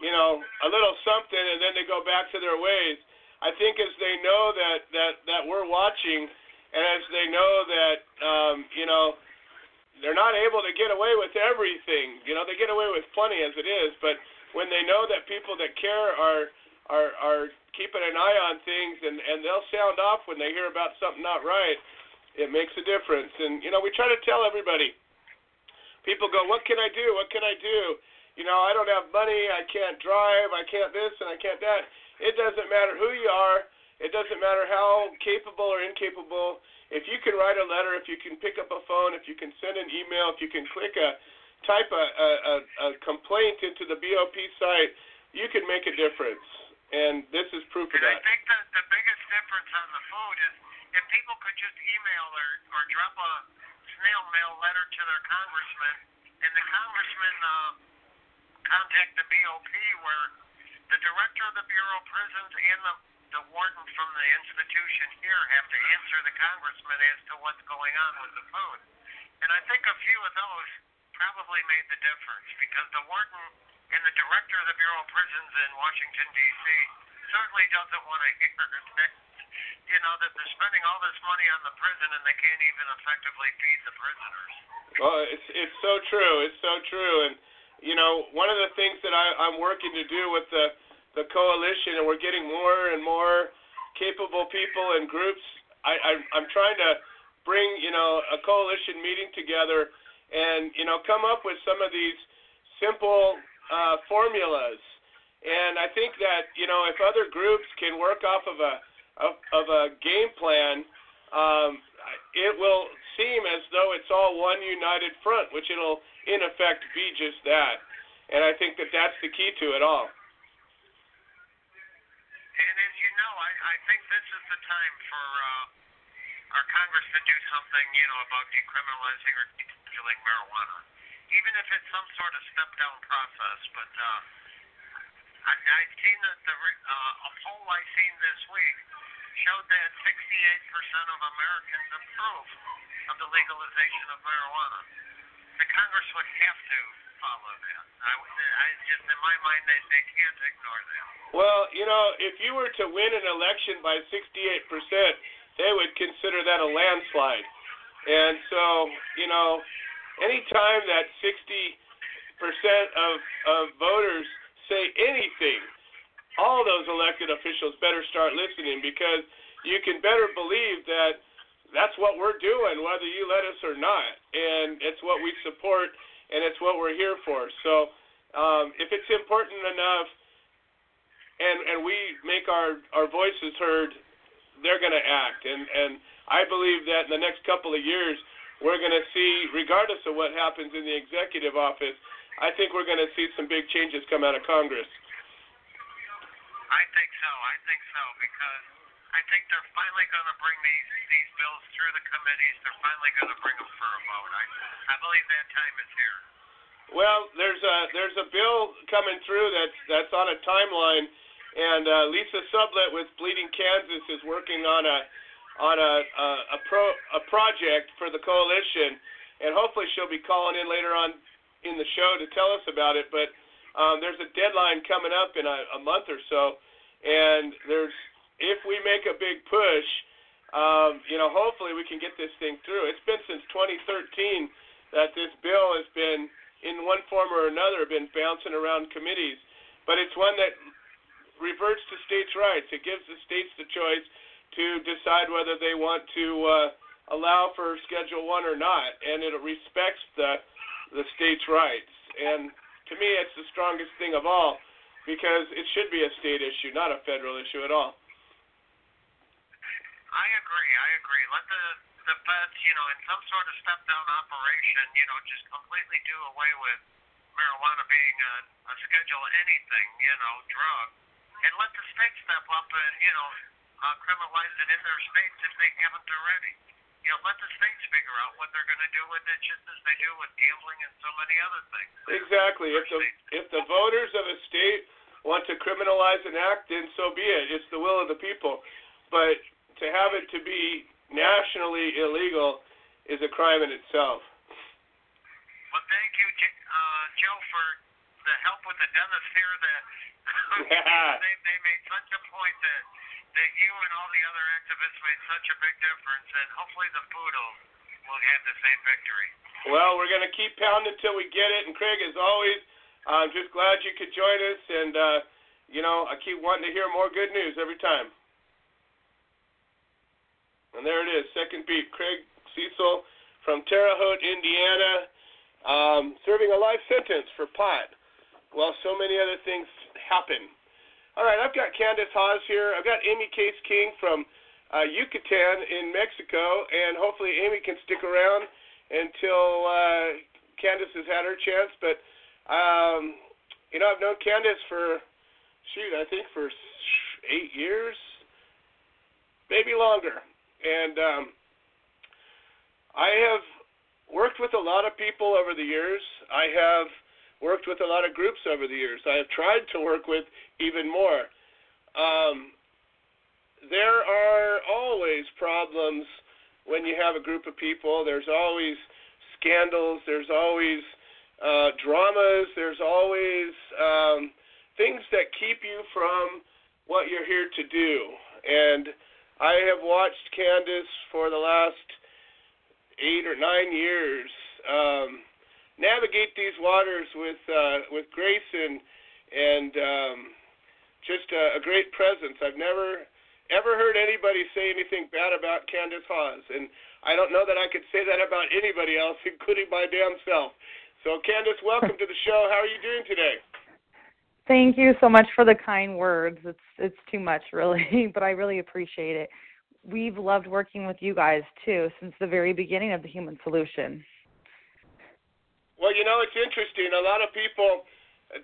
you know, a little something, and then they go back to their ways. I think as they know that that that we're watching, and as they know that, um, you know, they're not able to get away with everything. You know, they get away with plenty as it is, but when they know that people that care are are are keeping an eye on things and and they'll sound off when they hear about something not right, it makes a difference. And you know, we try to tell everybody. People go, "What can I do? What can I do?" You know, I don't have money, I can't drive, I can't this and I can't that. It doesn't matter who you are. It doesn't matter how capable or incapable. If you can write a letter, if you can pick up a phone, if you can send an email, if you can click a type a, a, a, a complaint into the BOP site, you can make a difference. And this is proof of And I think that the biggest difference on the food is if people could just email or, or drop a snail mail letter to their congressman, and the congressman uh, contact the BOP, where the director of the Bureau of Prisons and the, the warden from the institution here have to answer the congressman as to what's going on with the food. And I think a few of those probably made the difference because the warden and the director of the Bureau of Prisons in Washington, D.C. certainly doesn't want to hear that, you know, that they're spending all this money on the prison and they can't even effectively feed the prisoners. Well, it's it's so true. It's so true. And you know, one of the things that I, I'm working to do with the the coalition, and we're getting more and more capable people and groups. I, I I'm trying to bring you know a coalition meeting together, and you know come up with some of these simple uh, formulas. And I think that you know if other groups can work off of a of, of a game plan, um, it will seem as though it's all one united front, which it'll in effect be just that. And I think that that's the key to it all. And as you know, I, I think this is the time for uh, our Congress to do something, you know, about decriminalizing or descheduling marijuana, even if it's some sort of step down process. But uh, I've seen that the uh, a poll I seen this week showed that 68% of Americans approve of the legalization of marijuana. The Congress would have to follow that. I, I just, in my mind, they, they can't ignore that. Well, you know, if you were to win an election by 68%, they would consider that a landslide. And so, you know, anytime that 60% of, of voters say anything, all those elected officials better start listening because you can better believe that that's what we're doing, whether you let us or not. And it's what we support and it's what we're here for. So um, if it's important enough and, and we make our, our voices heard, they're going to act. And, and I believe that in the next couple of years, we're going to see, regardless of what happens in the executive office, I think we're going to see some big changes come out of Congress. I think so. I think so because I think they're finally going to bring these these bills through the committees. They're finally going to bring them for a vote. I I believe that time is here. Well, there's a there's a bill coming through that's that's on a timeline, and uh, Lisa Sublett with Bleeding Kansas is working on a on a a, a pro a project for the coalition, and hopefully she'll be calling in later on in the show to tell us about it. But um, there's a deadline coming up in a, a month or so, and there's if we make a big push, um, you know, hopefully we can get this thing through. It's been since 2013 that this bill has been in one form or another, been bouncing around committees. But it's one that reverts to states' rights. It gives the states the choice to decide whether they want to uh, allow for Schedule One or not, and it respects the the states' rights. And to me, it's the strongest thing of all because it should be a state issue, not a federal issue at all. I agree. I agree. Let the the feds, you know, in some sort of step down operation, you know, just completely do away with marijuana being a, a schedule anything, you know, drug, and let the states step up and you know uh, criminalize it in their states if they haven't already. You know, let the states figure out what they're going to do with it, just as they do with gambling and so many other things. Exactly. If the if the voters of a state want to criminalize an act, then so be it. It's the will of the people. But to have it to be nationally illegal is a crime in itself. Well, thank you, uh, Joe, for the help with the dentist here. That they they made such a point that that you and all the other activists made such a big difference, and hopefully the food will will have the same victory. Well, we're going to keep pounding until we get it. And Craig, as always, I'm just glad you could join us. And uh, you know, I keep wanting to hear more good news every time. And there it is, second beat, Craig Cecil from Terre Haute, Indiana, um, serving a life sentence for pot while so many other things happen. All right, I've got Kandace Hawes here. I've got Amy Case King from uh, Yucatan in Mexico, and hopefully Amy can stick around until uh, Kandace has had her chance. But, um, you know, I've known Kandace for, shoot, I think for eight years, maybe longer and um, I have worked with a lot of people over the years. I have worked with a lot of groups over the years. I have tried to work with even more. Um, there are always problems when you have a group of people. There's always scandals. There's always uh, dramas. There's always um, things that keep you from what you're here to do. And I have watched Kandace for the last eight or nine years um, navigate these waters with uh, with grace and and um, just a, a great presence. I've never ever heard anybody say anything bad about Kandace Hawes, and I don't know that I could say that about anybody else, including my damn self. So, Kandace, welcome to the show. How are you doing today? Thank you so much for the kind words. It's it's too much really, but I really appreciate it. We've loved working with you guys too since the very beginning of the Human Solution. Well, you know, it's interesting. A lot of people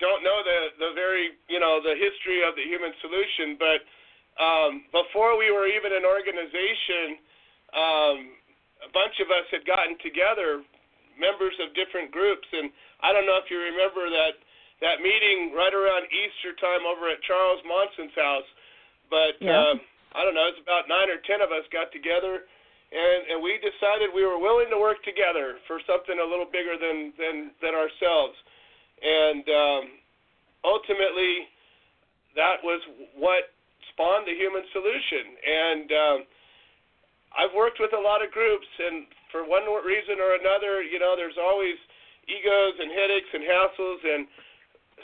don't know the the very, you know, the history of the Human Solution, but um, before we were even an organization, um, a bunch of us had gotten together, members of different groups, and I don't know if you remember that that meeting right around Easter time over at Charles Monson's house. But yeah. uh, I don't know, it's about nine or ten of us got together, and and we decided we were willing to work together for something a little bigger than than than ourselves, and um, ultimately, that was what spawned the human solution. And um, I've worked with a lot of groups, and for one reason or another, you know, there's always egos and headaches and hassles and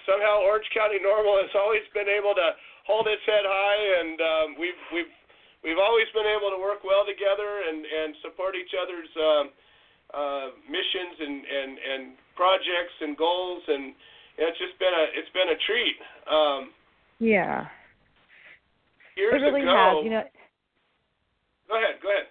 somehow Orange County NORML has always been able to hold its head high, and um, we've we've we've always been able to work well together and and support each other's um, uh, missions and and and projects and goals, and it's just been a it's been a treat. Um, yeah. Years it really ago, has. You know. Go ahead. Go ahead.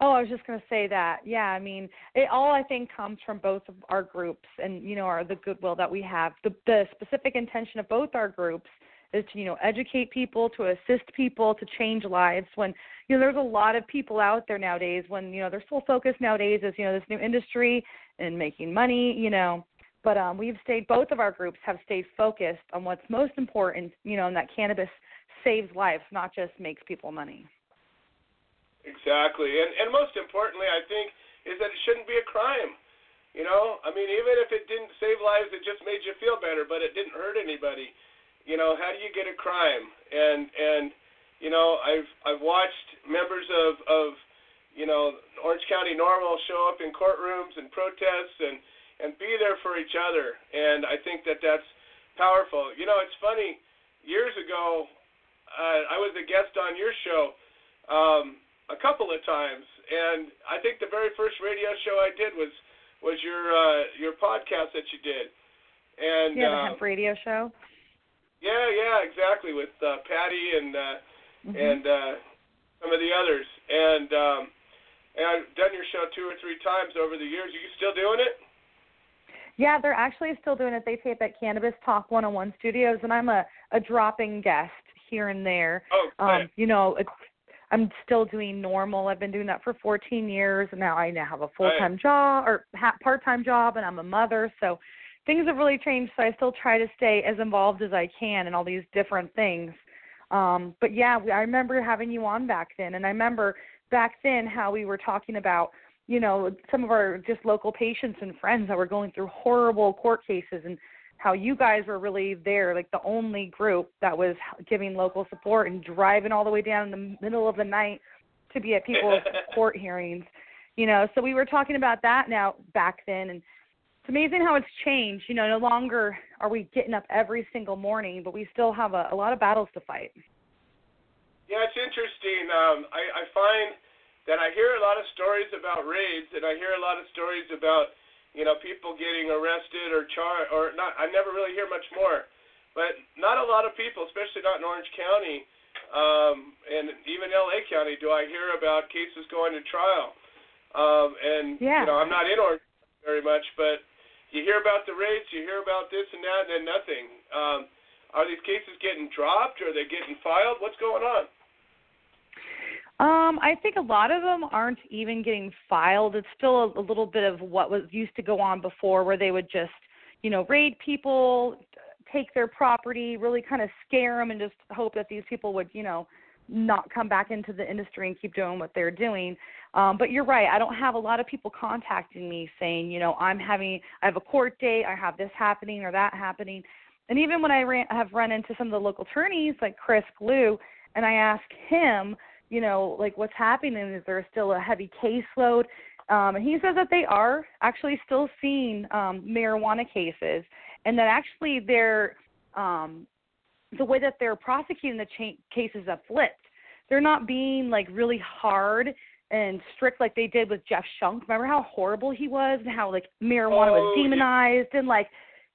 Oh, I was just going to say that. Yeah, I mean, it all I think comes from both of our groups, and you know, our the goodwill that we have. The the specific intention of both our groups is to you know educate people, to assist people, to change lives. When you know, there's a lot of people out there nowadays. When you know, their sole focus nowadays is you know this new industry and making money. You know, but um, we've stayed. Both of our groups have stayed focused on what's most important. You know, and that cannabis saves lives, not just makes people money. Exactly, and and most importantly, I think is that it shouldn't be a crime. You know, I mean, even if it didn't save lives, it just made you feel better, but it didn't hurt anybody. You know, how do you get a crime? And and you know, I've I've watched members of of you know Orange County NORML show up in courtrooms and protests, and and be there for each other. And I think that that's powerful. You know, it's funny. Years ago, uh, I was a guest on your show um, a couple of times, and I think the very first radio show I did was was your uh, your podcast that you did. And yeah, the uh, hemp radio show. Yeah, yeah, exactly with uh, Patty and uh, Mhm. and uh, some of the others. And um, and I've done your show two or three times over the years. Are you still doing it? Yeah, they're actually still doing it. They tape at Cannabis Talk 101 Studios, and I'm a a dropping guest here and there. Oh, Um, you know, it's I'm still doing NORML. I've been doing that for 14 years, and now I now have a full time job or ha- part time job, and I'm a mother. So things have really changed. So I still try to stay as involved as I can in all these different things. Um, but yeah, we- I remember having you on back then, and I remember back then how we were talking about you know some of our just local patients and friends that were going through horrible court cases and how you guys were really there like the only group that was giving local support and driving all the way down in the middle of the night to be at people's court hearings you know so we were talking about that now back then and it's amazing how it's changed you know no longer are we getting up every single morning but we still have a, a lot of battles to fight Yeah, it's interesting. Um, I, I find that I hear a lot of stories about raids, and I hear a lot of stories about you know people getting arrested or char or not. I never really hear much more, but not a lot of people, especially not in Orange County, um, and even LA County, do I hear about cases going to trial. Um, and Yeah. you know, I'm not in Orange very much, but you hear about the raids, you hear about this and that, and then nothing. Um, are these cases getting dropped? Or are they getting filed? What's going on? Um, I think a lot of them aren't even getting filed. It's still a, a little bit of what was used to go on before, where they would just, you know, raid people, take their property, really kind of scare them, and just hope that these people would, you know, not come back into the industry and keep doing what they're doing. Um, but you're right. I don't have a lot of people contacting me saying, you know, I'm having, I have a court date, I have this happening or that happening. And even when I ran, have run into some of the local attorneys like Chris Glew, and I ask him, you know, like what's happening? Is there still a heavy caseload? Um, and he says that they are actually still seeing um, marijuana cases, and that actually they're um, the way that they're prosecuting the cha- cases have flipped. They're not being like really hard and strict like they did with Jeff Shunk. Remember how horrible he was and how like marijuana Oh, was yeah. demonized and like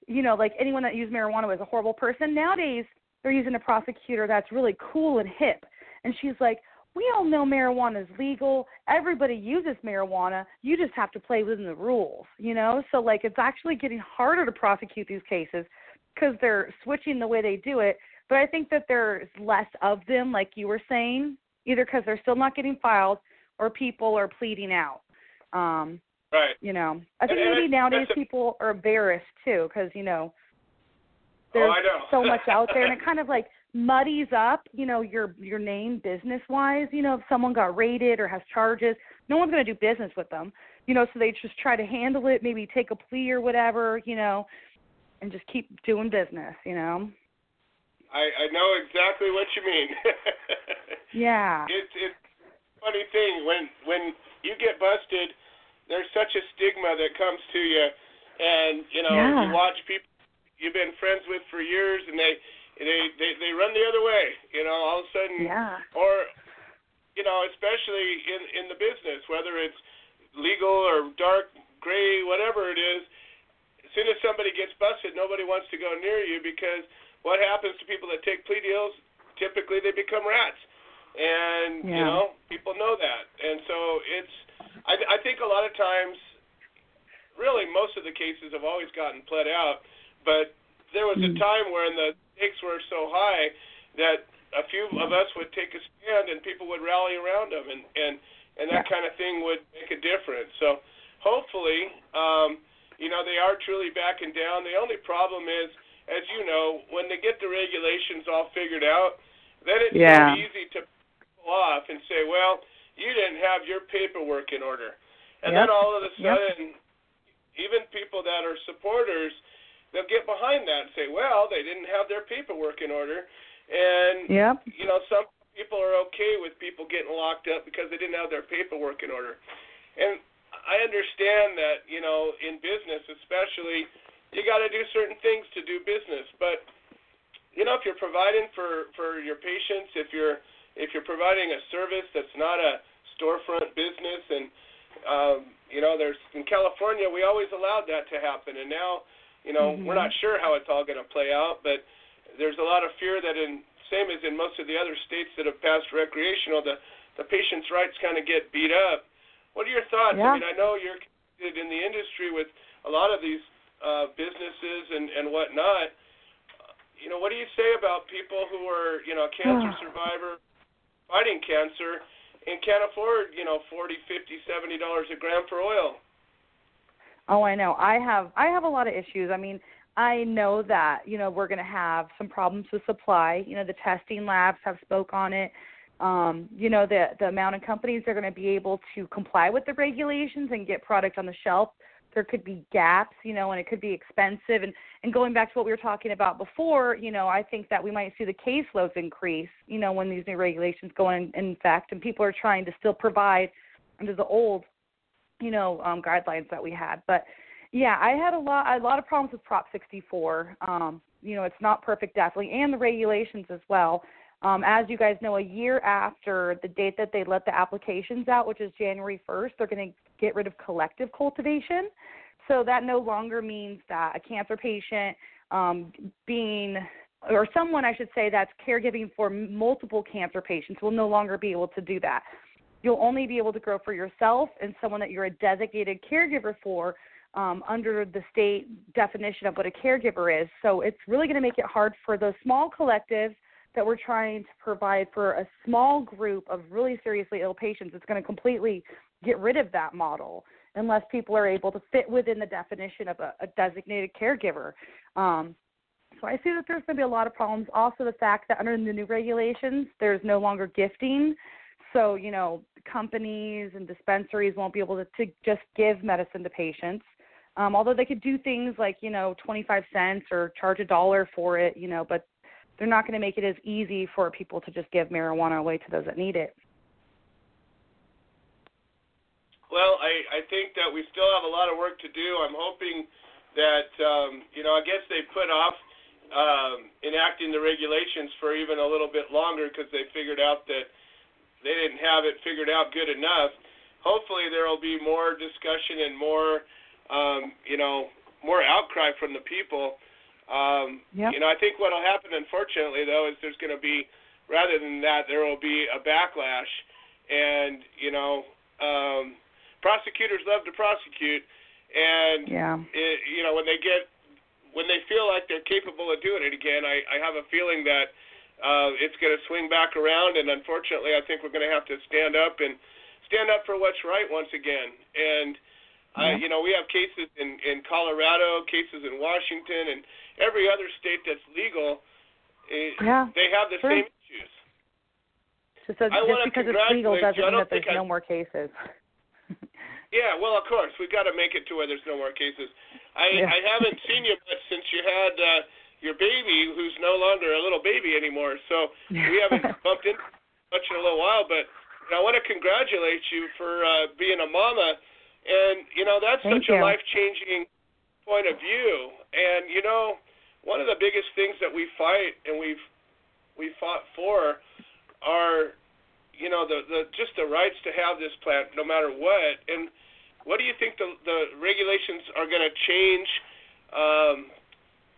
you know like anyone that used marijuana was a horrible person. Nowadays they're using a prosecutor that's really cool and hip, and she's like, we all know marijuana is legal. Everybody uses marijuana. You just have to play within the rules, you know? So like it's actually getting harder to prosecute these cases because they're switching the way they do it. But I think that there's less of them, like you were saying, either because they're still not getting filed or people are pleading out. Um, Right. you know, I think And- and maybe that's- nowadays a- people are embarrassed too because you know Oh, there's know. so much out there, and it kind of like muddies up, you know, your your name business wise. You know, if someone got raided or has charges, no one's going to do business with them. You know, so they just try to handle it, maybe take a plea or whatever, you know, and just keep doing business. You know. I, I know exactly what you mean. Yeah. it's it's funny thing when when you get busted, there's such a stigma that comes to you, and you know Yeah. you watch people you've been friends with for years, and they they they they run the other way. You know, all of a sudden, Yeah. or you know, especially in in the business, whether it's legal or dark gray, whatever it is. As soon as somebody gets busted, nobody wants to go near you because what happens to people that take plea deals? Typically, they become rats, and you know people know that, and so it's. I, I think a lot of times, really, most of the cases have always gotten pled out, but there was a time when the stakes were so high that a few of us would take a stand and people would rally around them, and and and that kind of thing would make a difference. So hopefully, um, you know, they are truly backing down. The only problem is, as you know, when they get the regulations all figured out, then it's Yeah. easy to off and say, well, you didn't have your paperwork in order, and then all of a Yep. sudden, even people that are supporters, they'll get behind that and say, well, they didn't have their paperwork in order, and Yep. you know, some people are okay with people getting locked up because they didn't have their paperwork in order. And I understand that you know in business, especially, you got to do certain things to do business. But you know, if you're providing for for your patients, if you're if you're providing a service that's not a storefront business, and um, you know, there's in California, we always allowed that to happen, and now, you know, Mhm. we're not sure how it's all going to play out, but there's a lot of fear that in same as in most of the other states that have passed recreational, the the patients' rights kind of get beat up. What are your thoughts? Yeah. I mean, I know you're connected in the industry with a lot of these uh, businesses and and whatnot. You know, what do you say about people who are, you know, cancer survivor fighting cancer and can't afford, you know, forty, fifty, seventy dollars a gram for oil? Oh, I know. I have I have a lot of issues. I mean, I know that, you know, we're going to have some problems with supply. You know, the testing labs have spoke on it. Um, you know, the the amount of companies are going to be able to comply with the regulations and get product on the shelf. There could be gaps, you know, and it could be expensive. And and going back to what we were talking about before, you know, I think that we might see the caseloads increase, you know, when these new regulations go in, in effect and people are trying to still provide under the old you know um guidelines that we had. But yeah i had a lot a lot of problems with prop 64 um you know it's not perfect definitely and the regulations as well um as you guys know a year after the date that they let the applications out which is january 1st they're going to get rid of collective cultivation so that no longer means that a cancer patient um being or someone i should say that's caregiving for multiple cancer patients will no longer be able to do that you'll only be able to grow for yourself and someone that you're a designated caregiver for um, under the state definition of what a caregiver is. So it's really going to make it hard for those small collectives that we're trying to provide for a small group of really seriously ill patients. It's going to completely get rid of that model unless people are able to fit within the definition of a, a designated caregiver. Um, so I see that there's going to be a lot of problems. Also, the fact that under the new regulations, there's no longer gifting. So, you know, companies and dispensaries won't be able to, to just give medicine to patients. Um, although they could do things like, you know, 25 cents or charge a dollar for it, you know, but they're not going to make it as easy for people to just give marijuana away to those that need it. Well, I, I think that we still have a lot of work to do. I'm hoping that, um, you know, I guess they put off um, enacting the regulations for even a little bit longer because they figured out that they didn't have it figured out good enough. Hopefully, there will be more discussion and more, um, you know, more outcry from the people. Um, Yep. You know, I think what will happen, unfortunately, though, is there's going to be, rather than that, there will be a backlash, and you know, um, prosecutors love to prosecute, and Yeah. it, you know, when they get, when they feel like they're capable of doing it again, I, I have a feeling that uh, it's going to swing back around, and unfortunately, I think we're going to have to stand up and stand up for what's right once again. And uh, you know, we have cases in in Colorado, cases in Washington, and every other state that's legal. eh, Yeah, they have the sure. same issues. Just, so, I just because it's legal doesn't mean that there's I- no more cases. Yeah, well, of course, we've got to make it to where there's no more cases. I Yeah. I haven't seen you much since you had uh, your baby, who's no longer a little baby anymore. So we haven't bumped into much in a little while. But you know, I want to congratulate you for uh, being a mama, and you know that's Thank such you. a life-changing point of view. And you know, one of the biggest things that we fight and we've we fought for are you know the the just the rights to have this plant no matter what. And what do you think the the regulations are going to change um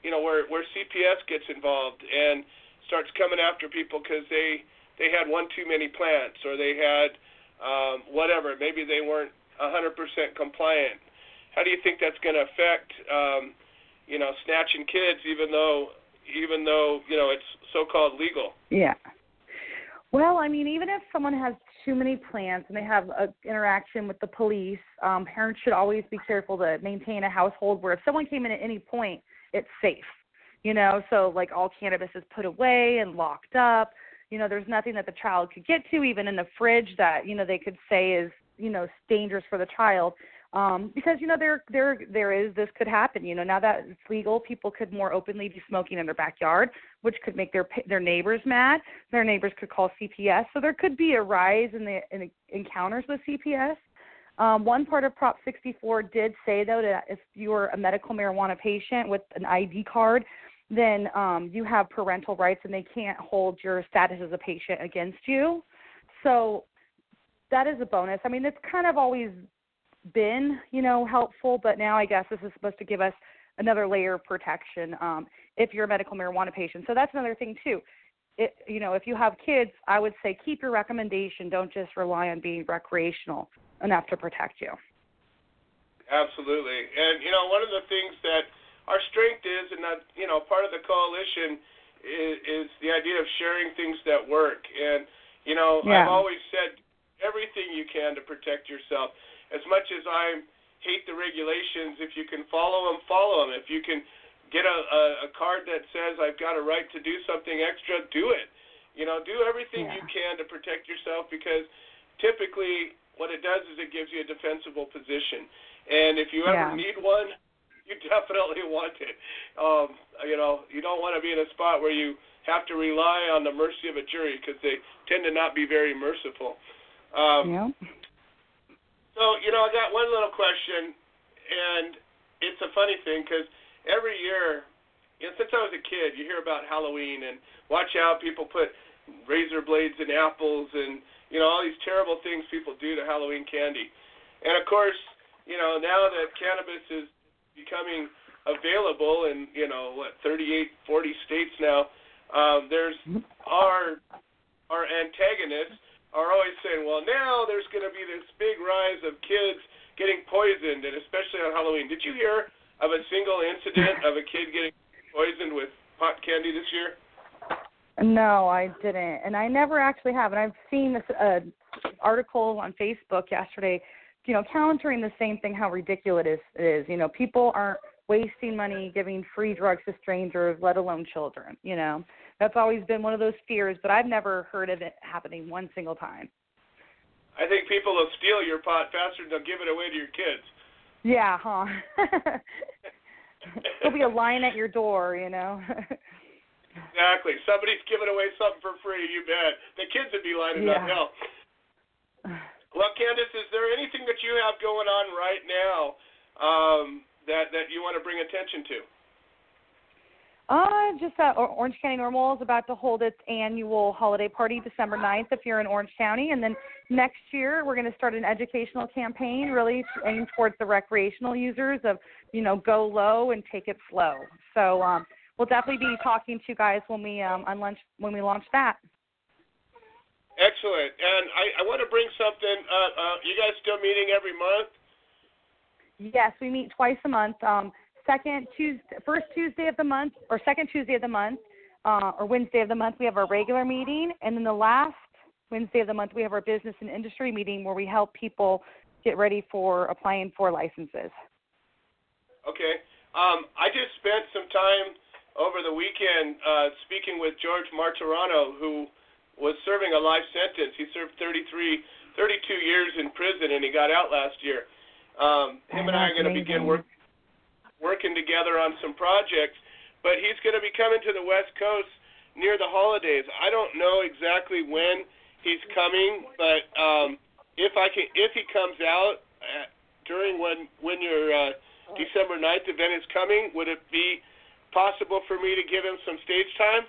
you know where where CPS gets involved and starts coming after people cuz they they had one too many plants or they had um whatever. Maybe they weren't 100% compliant. How do you think that's going to affect um you know snatching kids even though even though you know it's so called legal Yeah. Well, I mean, even if someone has too many plants and they have a interaction with the police, um, parents should always be careful to maintain a household where if someone came in at any point, it's safe. You know, so like all cannabis is put away and locked up. You know, there's nothing that the child could get to, even in the fridge, that you know they could say is you know dangerous for the child. Um, because you know there there there is this could happen. You know now that it's legal, people could more openly be smoking in their backyard, which could make their their neighbors mad. Their neighbors could call CPS, so there could be a rise in the in encounters with CPS. Um, one part of Prop 64 did say, though, that if you're a medical marijuana patient with an ID card, then um, you have parental rights and they can't hold your status as a patient against you. So that is a bonus. I mean, it's kind of always been, you know, helpful, but now I guess this is supposed to give us another layer of protection um, if you're a medical marijuana patient. So that's another thing too. It, you know, if you have kids, I would say keep your recommendation. Don't just rely on being recreational enough to protect you. Absolutely, and you know, one of the things that our strength is, and that you know, part of the coalition is, is the idea of sharing things that work. And you know, Yeah. I've always said everything you can to protect yourself. As much as I hate the regulations, if you can follow them, follow them. If you can get a, a, a card that says I've got a right to do something extra, do it. You know, do everything you can to protect yourself because typically what it does is it gives you a defensible position. And if you ever Yeah. need one, you definitely want it. Um, you know, you don't want to be in a spot where you have to rely on the mercy of a jury because they tend to not be very merciful. Um, Yep. so, you know, I got one little question, and it's a funny thing because every year, you know, since I was a kid, you hear about Halloween and watch out, people put razor blades in apples and, you know, all these terrible things people do to Halloween candy. And of course, you know, now that cannabis is becoming available in, you know, what, 38, 40 states now, um, there's our our antagonists are always saying, well, now there's going to be this big rise of kids getting poisoned, and especially on Halloween. Did you hear of a single incident of a kid getting poisoned with pot candy this year? No, I didn't, and I never actually have. And I've seen this uh, article on Facebook yesterday, you know, countering the same thing. How ridiculous it is. You know, people aren't wasting money giving free drugs to strangers, let alone children. You know, that's always been one of those fears, but I've never heard of it happening one single time. I think people will steal your pot faster than they'll give it away to your kids. Yeah, huh? There'll be a line at your door, you know. Exactly. Somebody's giving away something for free, you bet. The kids would be lining up Yeah. hell. Well, Kandace, is there anything that you have going on right now um, that that you want to bring attention to? Uh, just uh, Orange County NORML is about to hold its annual holiday party December 9th if you're in Orange County. And then next year, we're going to start an educational campaign really aimed towards the recreational users of, you know, go low and take it slow. So um, we'll definitely be talking to you guys when we um, on lunch when we launch that. Excellent. And I, I want to bring something. Uh, uh, you guys still meeting every month? Yes, we meet twice a month. Um, second Tuesday, first Tuesday of the month, or second Tuesday of the month, uh, or Wednesday of the month, we have our regular meeting, and then the last Wednesday of the month, we have our business and industry meeting where we help people get ready for applying for licenses. Okay. Um, I just spent some time over the weekend uh, speaking with George Martorano, who was serving a life sentence. He served 33, 32 years in prison, and he got out last year. Um, him and I are going to begin work, working together on some projects, but he's going to be coming to the West Coast near the holidays. I don't know exactly when he's coming, but um, if I can, if he comes out at, during when when your uh, December 9th event is coming, would it be possible for me to give him some stage time?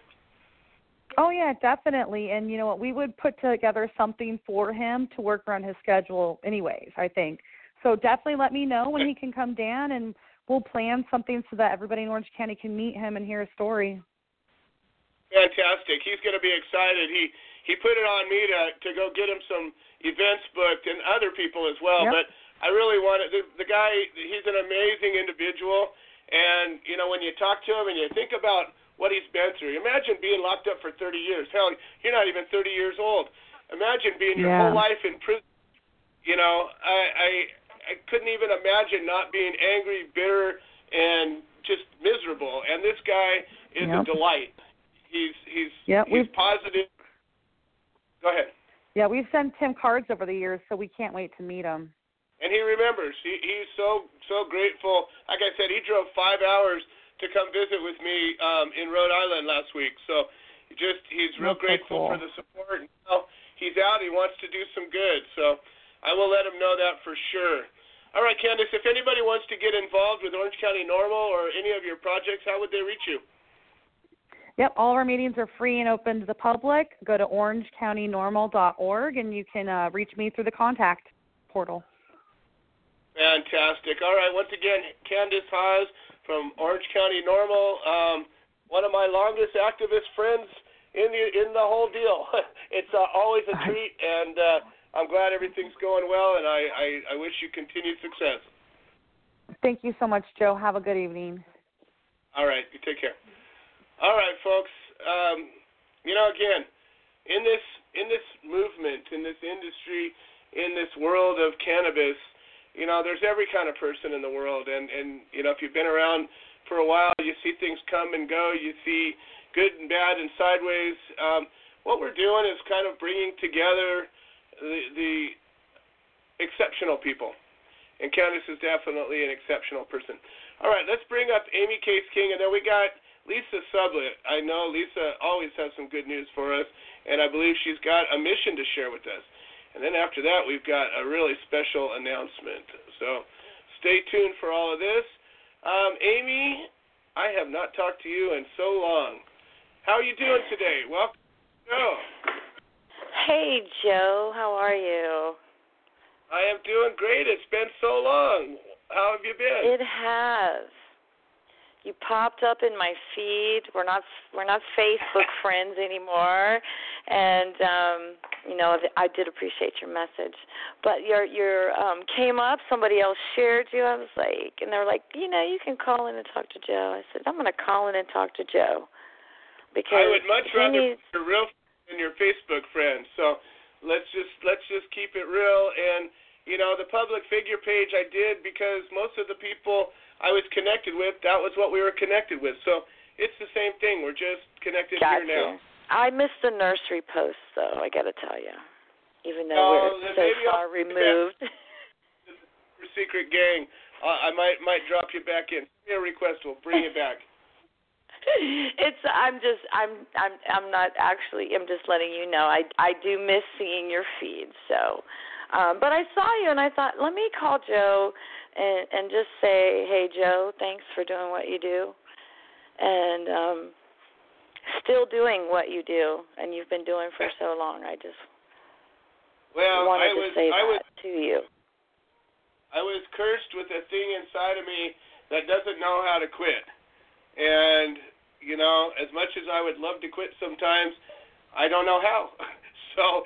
Oh yeah, definitely. And you know what? We would put together something for him to work around his schedule, anyways. I think so. Definitely let me know when he can come down, and we'll plan something so that everybody in Orange County can meet him and hear his story. Fantastic. He's going to be excited. He he put it on me to to go get him some events booked and other people as well. Yep. But I really wanted the the guy. He's an amazing individual, and you know when you talk to him and you think about what he's been through. Imagine being locked up for 30 years. Hell, you're not even 30 years old. Imagine being your whole life in prison. You know, I I I couldn't even imagine not being angry, bitter, and just miserable. And this guy is a delight. He's he's Yep, he's we've- positive. Go ahead. Yeah, we've sent him cards over the years, so we can't wait to meet him. And he remembers. He he's so so grateful. Like I said, he drove five hours to come visit with me um, in Rhode Island last week. So just he's real That's so grateful cool. for the support. And now he's out. He wants to do some good. So I will let him know that for sure. All right, Kandace, if anybody wants to get involved with Orange County NORML or any of your projects, how would they reach you? Yep, all of our meetings are free and open to the public. Go to orangecountynormal.org and you can uh, reach me through the contact portal. Fantastic. All right, once again, Kandace Hawes from Orange County NORML, um, one of my longest activist friends in the in the whole deal. it's uh, always a treat, and uh, I'm glad everything's going well, and I, I, I wish you continued success. Thank you so much, Joe. Have a good evening. All right, you take care. All right, folks. Um, you know, again, in this in this movement, in this industry, in this world of cannabis, you know, there's every kind of person in the world, and and you know, if you've been around for a while, you see things come and go. You see good and bad and sideways. Um, what we're doing is kind of bringing together the, the exceptional people. And Kandace is definitely an exceptional person. All right, let's bring up Amy Case King, and then we got Lisa Sublett. I know Lisa always has some good news for us, and I believe she's got a mission to share with us. And then after that, we've got a really special announcement. So stay tuned for all of this. Um, Amy, I have not talked to you in so long. How are you doing today? Welcome. Joe. Hey, Joe. How are you? I am doing great. It's been so long. How have you been? It has. You popped up in my feed. We're not we're not Facebook friends anymore, and um, you know I did appreciate your message. But your your um, came up. Somebody else shared you. I was like, and they were like, you know, you can call in and talk to Joe. I said, I'm going to call in and talk to Joe because I would much rather needs, a real than your Facebook friends. So let's just let's just keep it real. And you know, the public figure page I did because most of the people I was connected with, that was what we were connected with. So it's the same thing. We're just connected gotcha. here now. I missed the nursery post though. I got to tell you, even though Oh, we're so far I'll removed. Secret gang. Uh, I might might drop you back in. Give me a request. We'll bring you back. It's I'm just I'm I'm I'm not actually I'm just letting you know I I do miss seeing your feed so um but I saw you and I thought let me call Joe and and just say hey Joe thanks for doing what you do and um still doing what you do and you've been doing for so long I just Well, wanted I was to say I was that to you I was cursed with a thing inside of me that doesn't know how to quit. And you know, as much as I would love to quit sometimes, I don't know how. so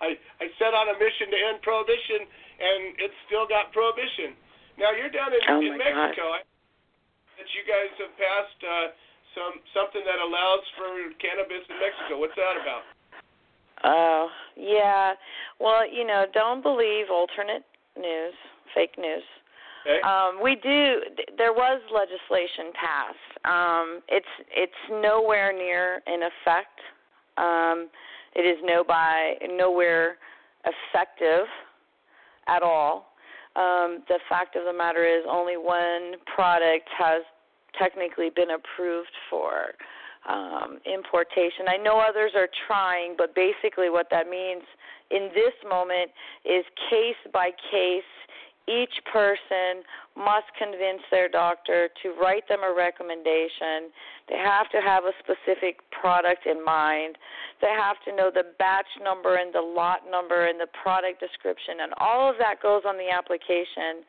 I I set on a mission to end prohibition and it's still got prohibition. Now you're down in, Oh in God. Mexico. I, that you guys have passed uh some something that allows for cannabis in Mexico. What's that about? Oh, yeah. Well, you know, don't believe alternate news, fake news. Um, we do. th- There was legislation passed. Um, it's it's nowhere near in effect. Um, it is no by nowhere effective at all. Um, the fact of the matter is, only one product has technically been approved for um, importation. I know others are trying, but basically, what that means in this moment is case by case each person must convince their doctor to write them a recommendation. They have to have a specific product in mind. They have to know the batch number and the lot number and the product description, and all of that goes on the application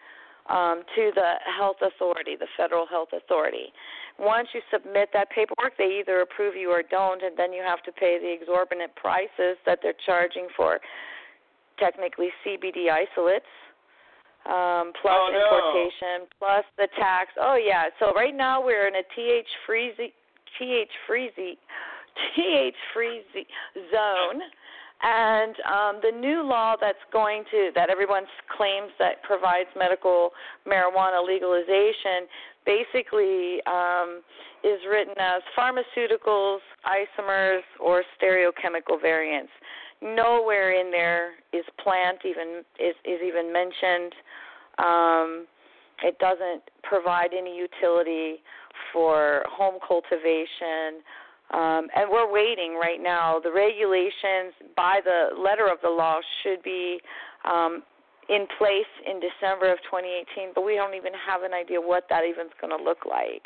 um, to the health authority, the federal health authority. Once you submit that paperwork, they either approve you or don't, and then you have to pay the exorbitant prices that they're charging for technically CBD isolates um, plus Oh, no. importation, plus the tax. Oh yeah. So right now we're in a TH freezy, TH freezy, TH freezy zone, and um, the new law that's going to that everyone claims that provides medical marijuana legalization basically um, is written as pharmaceuticals, isomers, or stereochemical variants. Nowhere in there is plant even is is even mentioned. Um, it doesn't provide any utility for home cultivation. Um, and we're waiting right now. The regulations by the letter of the law should be um, in place in December of 2018, but we don't even have an idea what that even's going to look like.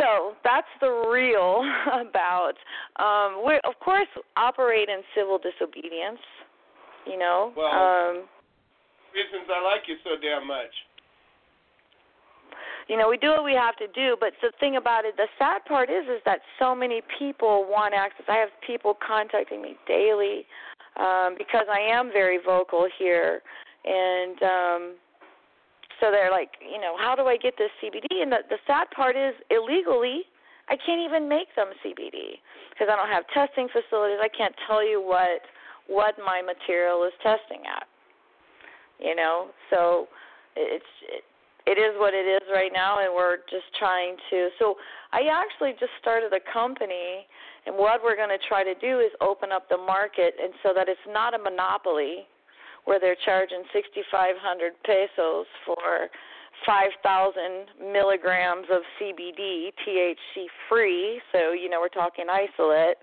So that's the real about. Um, we of course operate in civil disobedience. You know. Well, um, reasons I like you so damn much. you know we do what we have to do but the thing about it the sad part is is that so many people want access i have people contacting me daily um because i am very vocal here and um so they're like you know how do i get this cbd and the the sad part is illegally i can't even make them cbd because i don't have testing facilities. I can't tell you what what my material is testing at you know? So it's it, it is what it is right now and we're just trying to so i actually just started a company and what we're going to try to do is open up the market and so that it's not a monopoly where they're charging 6500 pesos for 5000 milligrams of cbd thc free so you know we're talking isolate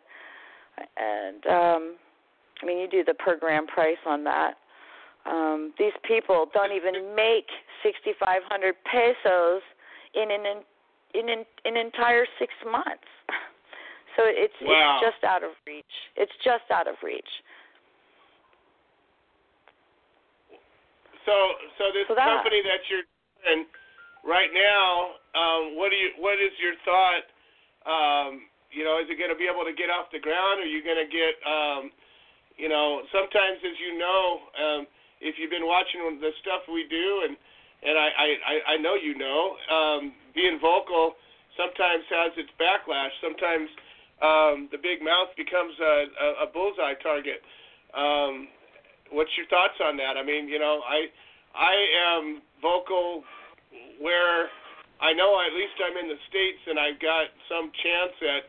and um i mean you do the per gram price on that um, these people don't even make 6,500 pesos in an in an, an entire six months. So it's Wow. it's just out of reach. It's just out of reach. So, so this So that- company that you're in right now, um, what do you? What is your thought? Um, you know, is it going to be able to get off the ground? Are you going to get? Um, you know, sometimes, as you know, um, if you've been watching the stuff we do, and and I I, I- know you know, um, being vocal sometimes has its backlash. Sometimes um, the big mouth becomes a, a, a bullseye target. Um, what's your thoughts on that? I mean, you know, I I am vocal where I know at least I'm in the states and I've got some chance at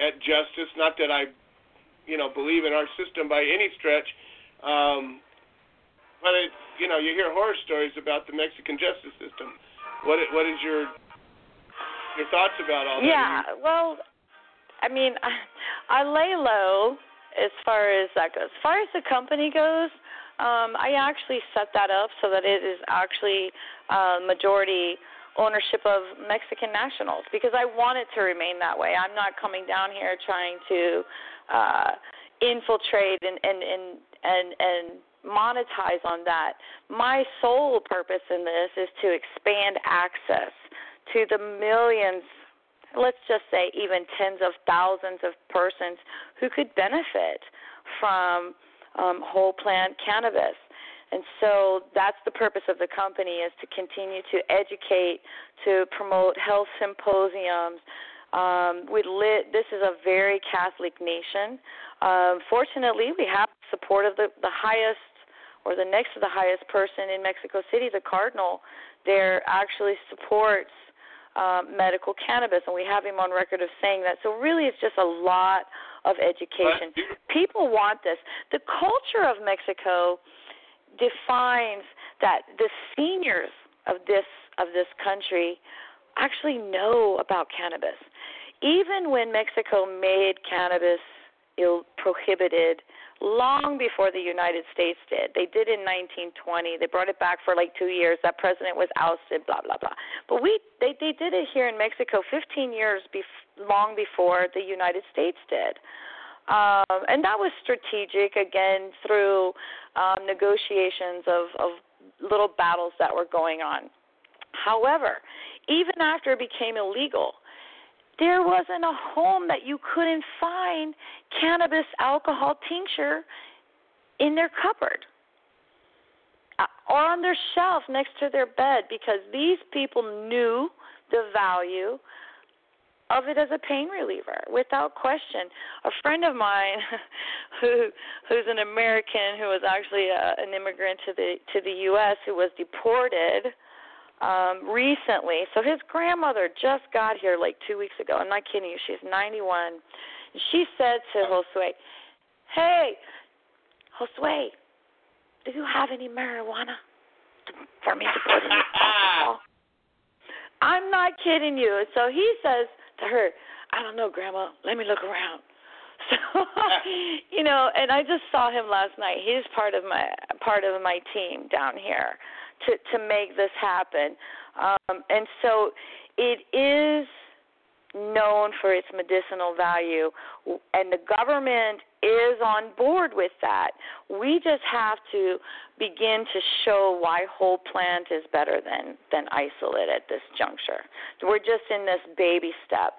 at justice. Not that I, you know, believe in our system by any stretch, um, but it, you know, you hear horror stories about the Mexican justice system. What what is your your thoughts about all that? Yeah, well, I mean, I, I lay low as far as that goes. As far as the company goes, um, I actually set that up so that it is actually uh, majority ownership of Mexican nationals because I want it to remain that way. I'm not coming down here trying to uh, infiltrate and and and and, and monetize on that. My sole purpose in this is to expand access to the millions, let's just say even tens of thousands of persons who could benefit from um, whole plant cannabis. And so that's the purpose of the company is to continue to educate, to promote health symposiums. Um, we lit, this is a very Catholic nation. Um, fortunately, we have support of the, the highest or the next to the highest person in Mexico City, the cardinal. There actually supports um, medical cannabis, and we have him on record of saying that. So really, it's just a lot of education. People want this. The culture of Mexico defines that the seniors of this of this country actually know about cannabis. Even when Mexico made cannabis ill prohibited long before the United States did. They did in 1920. They brought it back for like 2 years. That president was ousted blah blah blah. But we they they did it here in Mexico 15 years bef- long before the United States did. Um, and that was strategic again through um, negotiations of, of little battles that were going on. However, even after it became illegal, there wasn't a home that you couldn't find cannabis alcohol tincture in their cupboard uh, or on their shelf next to their bed because these people knew the value of it as a pain reliever without question. A friend of mine who who's an American who was actually a, an immigrant to the to the US who was deported um recently. So his grandmother just got here like 2 weeks ago. I'm not kidding you. She's 91. She said to Josue, "Hey, Josue, do you have any marijuana for me to put in this alcohol?" I'm not kidding you. So he says to her, I don't know, Grandma. Let me look around. So, you know, and I just saw him last night. He's part of my part of my team down here to to make this happen. Um, and so it is known for its medicinal value, and the government is on board with that. We just have to begin to show why whole plant is better than than isolate at this juncture. We're just in this baby step.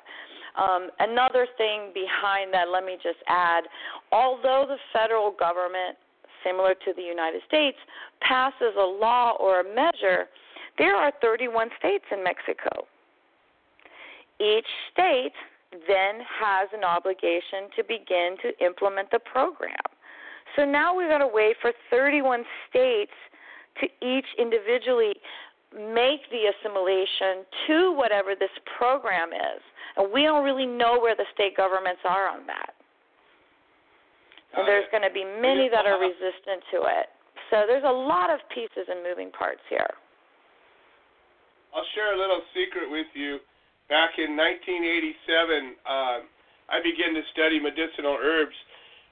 Um, another thing behind that, let me just add, although the federal government, similar to the United States, passes a law or a measure, there are 31 states in Mexico. Each state then has an obligation to begin to implement the program. So now we've got to wait for 31 states to each individually make the assimilation to whatever this program is. And we don't really know where the state governments are on that. And there's going to be many that are resistant to it. So there's a lot of pieces and moving parts here. I'll share a little secret with you. Back in 1987, uh, I began to study medicinal herbs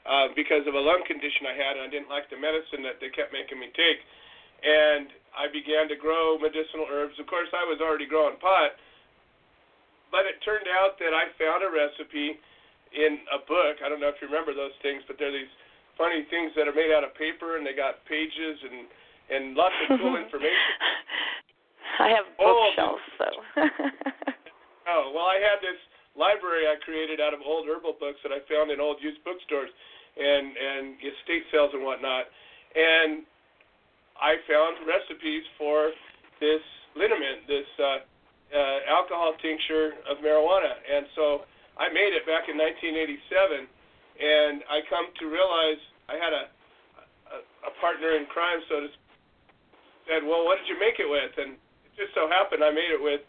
uh, because of a lung condition I had, and I didn't like the medicine that they kept making me take. And I began to grow medicinal herbs. Of course, I was already growing pot, but it turned out that I found a recipe in a book. I don't know if you remember those things, but they're these funny things that are made out of paper, and they got pages and and lots of cool information. I have bookshelves, so. oh well, I had this library I created out of old herbal books that I found in old used bookstores and and estate sales and whatnot, and I found recipes for this liniment, this uh, uh, alcohol tincture of marijuana, and so I made it back in 1987, and I come to realize I had a a, a partner in crime, so to said, "Well, what did you make it with?" And it just so happened I made it with.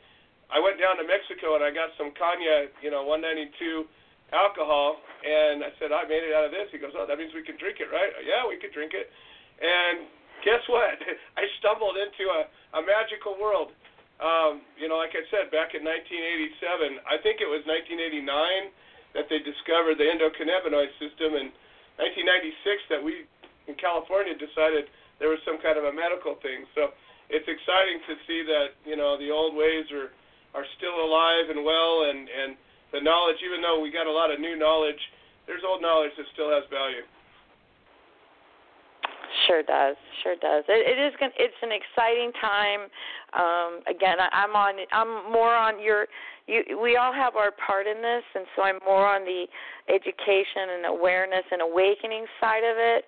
I went down to Mexico and I got some cognac, you know, 192 alcohol, and I said I made it out of this. He goes, "Oh, that means we can drink it, right?" Yeah, we could drink it. And guess what? I stumbled into a, a magical world. Um, you know, like I said, back in 1987, I think it was 1989 that they discovered the endocannabinoid system, and 1996 that we in California decided there was some kind of a medical thing. So it's exciting to see that you know the old ways are are still alive and well, and and the knowledge, even though we got a lot of new knowledge, there's old knowledge that still has value. Sure does, sure does. It, it is. Going it's an exciting time. Um, again, I, I'm on. I'm more on your. You, we all have our part in this, and so I'm more on the education and awareness and awakening side of it.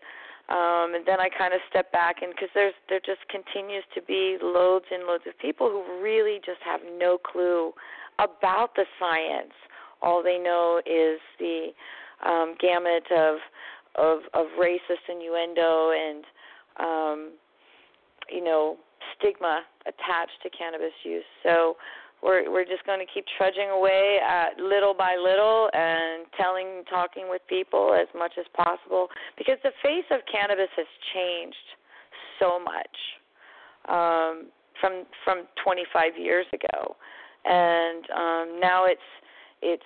Um, and then I kind of step back, and because there's there just continues to be loads and loads of people who really just have no clue about the science. All they know is the um, gamut of of of racist innuendo and um, you know stigma attached to cannabis use. So we're we're just going to keep trudging away at little by little and telling talking with people as much as possible because the face of cannabis has changed so much um from from 25 years ago and um now it's it's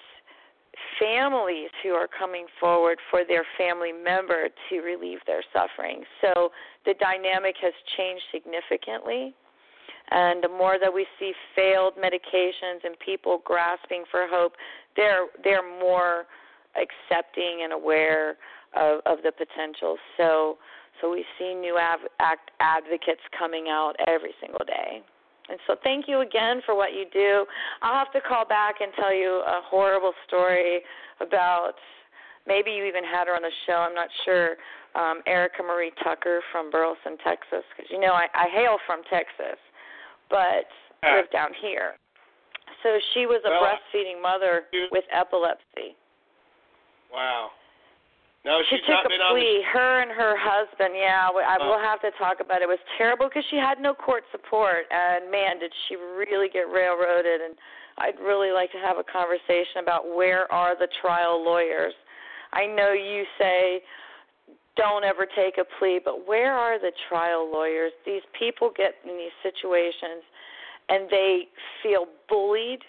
families who are coming forward for their family member to relieve their suffering so the dynamic has changed significantly and the more that we see failed medications and people grasping for hope, they're they're more accepting and aware of, of the potential. So so we see new av- act advocates coming out every single day. And so thank you again for what you do. I'll have to call back and tell you a horrible story about maybe you even had her on the show. I'm not sure. Um, Erica Marie Tucker from Burleson, Texas, because you know I, I hail from Texas but Ah. lived down here. So she was a Well, breastfeeding mother with epilepsy. Wow. No, She took a been on the plea. Her and her husband. Yeah, we- I Oh. will uh. have to talk about it. It was terrible because she had no court support, and man, did she really get railroaded. And I'd really like to have a conversation about where are the trial lawyers. I know you say don't ever take a plea, but where are the trial lawyers? These people get in these situations and they feel bullied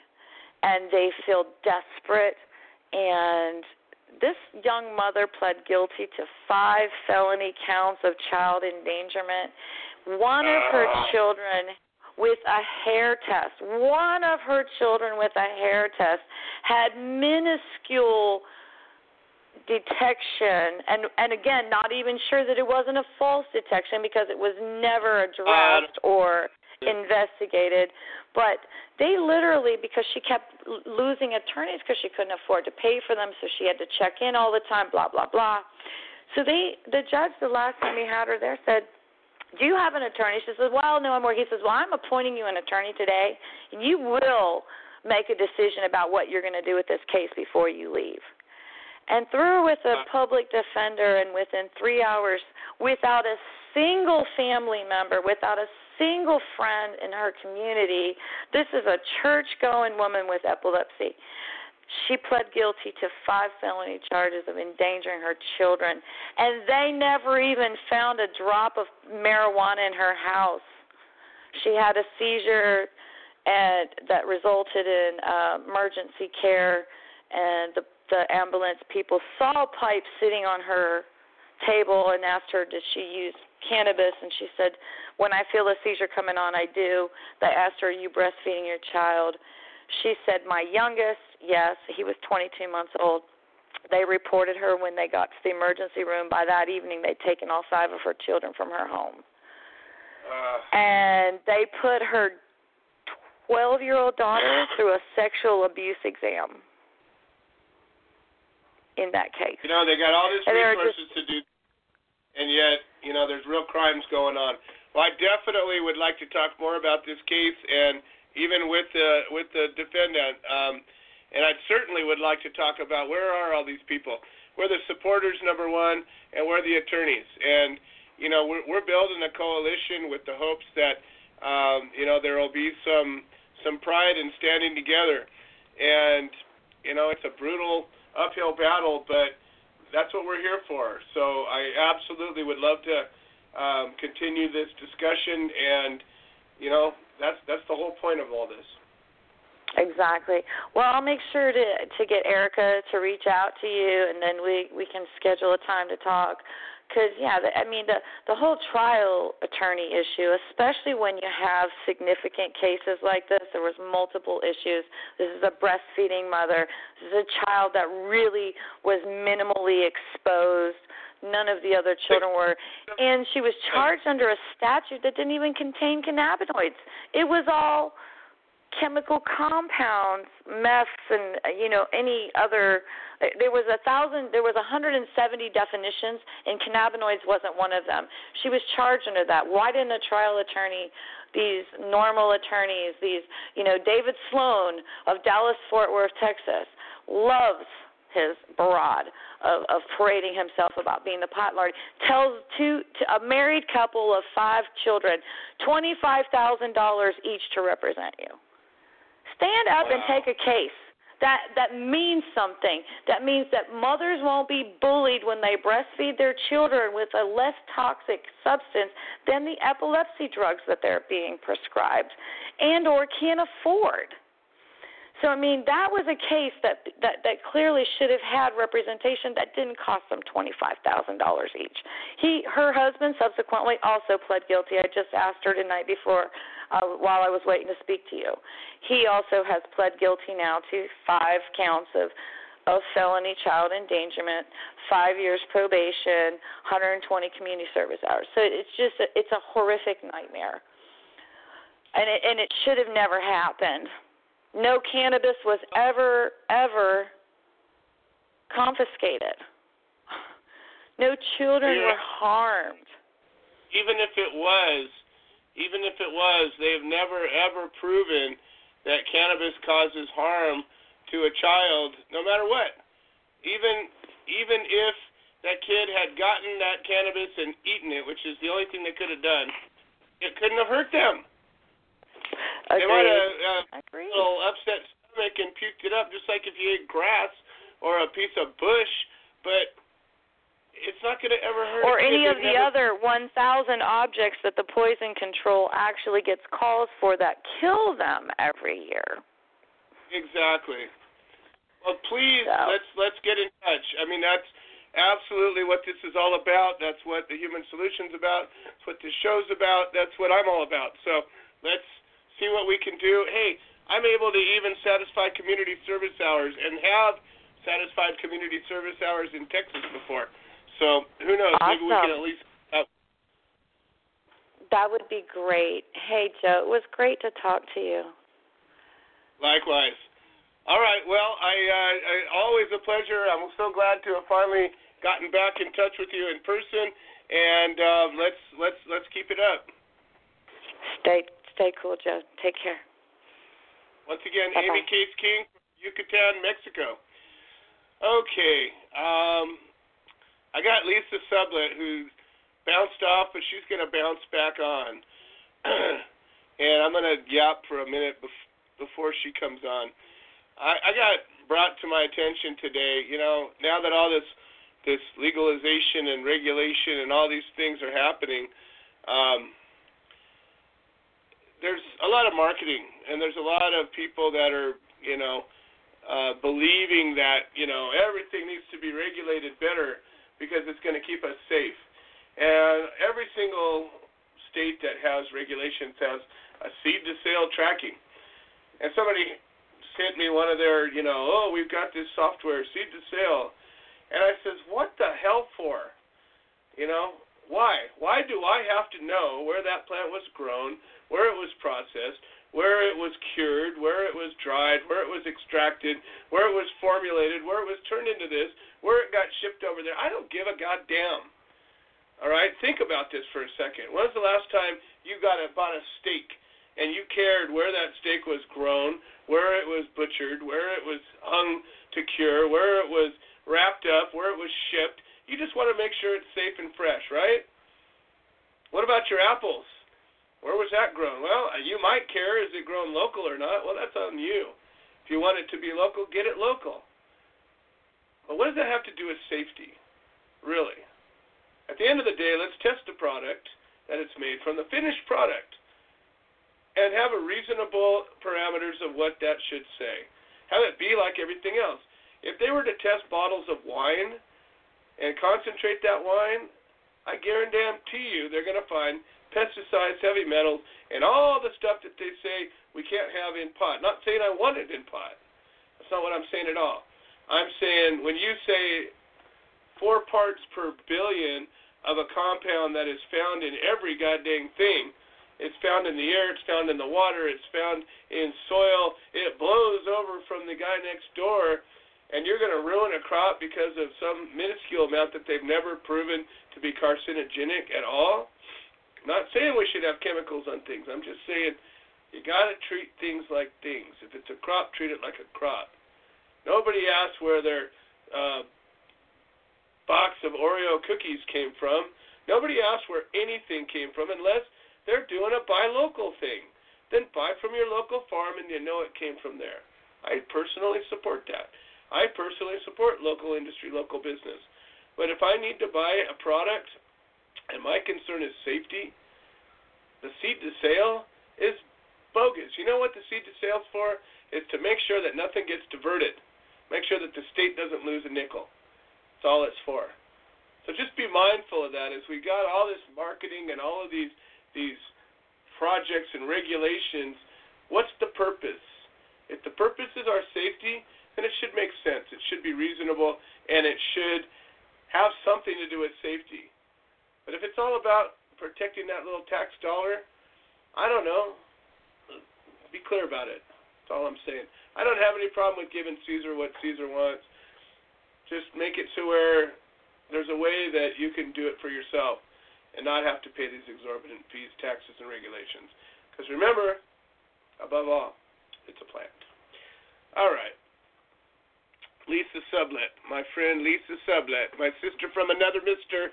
and they feel desperate and this young mother pled guilty to five felony counts of child endangerment. One of her uh. children with a hair test, one of her children with a hair test had minuscule detection. And and again not even sure that it wasn't a false detection because it was never uh. addressed or investigated but they literally because she kept losing attorneys because she couldn't afford to pay for them so she had to check in all the time blah blah blah. So they the judge the last time he had her there said do you have an attorney? She says well no i'm more he says well i'm appointing you an attorney today and you will make a decision about what you're going to do with this case before you leave. And through with a public defender and within three hours without a single family member without a single friend in her community. This is a church going woman with epilepsy. She pled guilty to five felony charges of endangering her children and they never even found a drop of marijuana in her house. She had a seizure and that resulted in uh, emergency care and the the ambulance people saw pipes sitting on her table and asked her did she use cannabis and she said when i feel a seizure coming on i do. They asked her are you breastfeeding your child? She said my youngest yes he was 22 months old. They reported her when they got to the emergency room. By that evening they'd taken all five of her children from her home. And they put her 12 year old daughter through a sexual abuse exam in that case. You know, they got all these And they were resources to do, and yet, you know, there's real crimes going on. Well, I definitely would like to talk more about this case, and even with the with the defendant. Um, and I certainly would like to talk about where are all these people? Where the supporters, number one, and where the attorneys? And you know, we're we're building a coalition with the hopes that um, you know there will be some some pride in standing together. And you know, it's a brutal uphill battle, but that's what we're here for. So I absolutely would love to um, continue this discussion, and you know, that's that's the whole point of all this. Exactly. Well, I'll make sure to to get Erica to reach out to you, and then we we can schedule a time to talk. Because yeah, the, I mean the the whole trial attorney issue, especially when you have significant cases like this. There was multiple issues. This is a breastfeeding mother. This is a child that really was minimally exposed. None of the other children were, and she was charged under a statute that didn't even contain cannabinoids. It was all chemical compounds, meths, and uh, you know any other. There was a thousand. There was 170 definitions, and cannabinoids wasn't one of them. She was charged under that. Why didn't a trial attorney, these normal attorneys, these you know David Sloan of Dallas Fort Worth, Texas, loves his barrage of, of parading himself about being the pot lord. Tells two to a married couple of five children twenty five thousand dollars each to represent you. Stand up and take a case. That that means something. That means that mothers won't be bullied when they breastfeed their children with a less toxic substance than the epilepsy drugs that they're being prescribed and or can't afford. So I mean that was a case that that that clearly should have had representation that didn't cost them twenty five thousand dollars each. He her husband subsequently also pled guilty. I just asked her tonight before uh, while I was waiting to speak to you. He also has pled guilty now to five counts of of felony child endangerment, five years probation, 120 community service hours. So it's just a, it's a horrific nightmare, and it and it should have never happened. No cannabis was ever, ever confiscated. No children Yeah. were harmed. Even if it was, even if it was, they've never ever proven that cannabis causes harm to a child, no matter what. Even even if that kid had gotten that cannabis and eaten it, which is the only thing they could have done, it couldn't have hurt them. They might have uh, a little upset stomach and puked it up, just like if you ate grass or a piece of bush. But it's not going to ever hurt. or any of the other 1,000 objects that the Poison Control actually gets calls for that kill them every year. Exactly. Well, please So. let's let's get in touch. I mean, that's absolutely what this is all about. That's what the Human Solutions about. That's what this show's about. That's what I'm all about. So let's see what we can do. Hey, I'm able to even satisfy community service hours and have satisfied community service hours in Texas before. So who knows? Maybe we can at least. Uh, That would be great. Hey, Joe, it was great to talk to you. Likewise. All right. Well, I, uh, I always a pleasure. I'm so glad to have finally gotten back in touch with you in person, and uh, let's let's let's keep it up. Stay stay cool, Joe. Take care. Once again, Bye-bye. Amy Case King from Yucatan, Mexico. Okay. Um, I got Lisa Sublett who bounced off, but she's going to bounce back on. and I'm going to yap for a minute bef- before she comes on. I, I got brought to my attention today, you know, now that all this this legalization and regulation and all these things are happening, um, there's a lot of marketing and there's a lot of people that are, you know, uh, believing that you know everything needs to be regulated better because it's going to keep us safe. And every single state that has regulations has a seed to sale tracking. And somebody sent me one of their, you know, oh, we've got this software, seed to sale. And I says, what the hell for? You know, why? Why do I have to know where that plant was grown, where it was processed, where it was cured, where it was dried, where it was extracted, where it was formulated, where it was turned into this, where it got shipped over there? I don't give a goddamn. All right, think about this for a second. When was the last time you got a, bought a steak and you cared where that steak was grown, where it was butchered, where it was hung to cure, where it was wrapped up, where it was shipped? You just want to make sure it's safe and fresh, right? What about your apples? Where was that grown? Well, uh, you might care is it grown local or not? Well, that's on you. If you want it to be local, get it local. But what does that have to do with safety? Really? At the end of the day, let's test the product that it's made from, the finished product, and have a reasonable parameters of what that should say. Have it be like everything else. If they were to test bottles of wine and concentrate that wine, I guarantee you they're going to find pesticides, heavy metals, and all the stuff that they say we can't have in pot. Not saying I want it in pot. That's not what I'm saying at all. I'm saying when you say four parts per billion of a compound that is found in every goddamn thing. It's found in the air, it's found in the water, it's found in soil. It blows over from the guy next door, and you're going to ruin a crop because of some minuscule amount that they've never proven to be carcinogenic at all. Not saying we should have chemicals on things. I'm just saying you got to treat things like things. If it's a crop, treat it like a crop. Nobody asks where their uh, box of Oreo cookies came from. Nobody asks where anything came from unless they're doing a buy local thing. Then buy from your local farm and you know it came from there. I personally support that. I personally support local industry, local business. But if I need to buy a product and my concern is safety, the seed to sale is bogus. You know what the seed to sale's for? Is to make sure that nothing gets diverted. Make sure that the state doesn't lose a nickel. That's all it's for. So just be mindful of that as we got all this marketing and all of these these projects and regulations. What's the purpose? If the purpose is our safety, then it should make sense. It should be reasonable and it should have something to do with safety. But if it's all about protecting that little tax dollar, I don't know. Be clear about it. That's all I'm saying. I don't have any problem with giving Caesar what Caesar wants. Just make it to where there's a way that you can do it for yourself and not have to pay these exorbitant fees, taxes, and regulations. Because remember, above all, it's a plant. All right. Lisa Sublett, my friend Lisa Sublett, my sister from another Mister,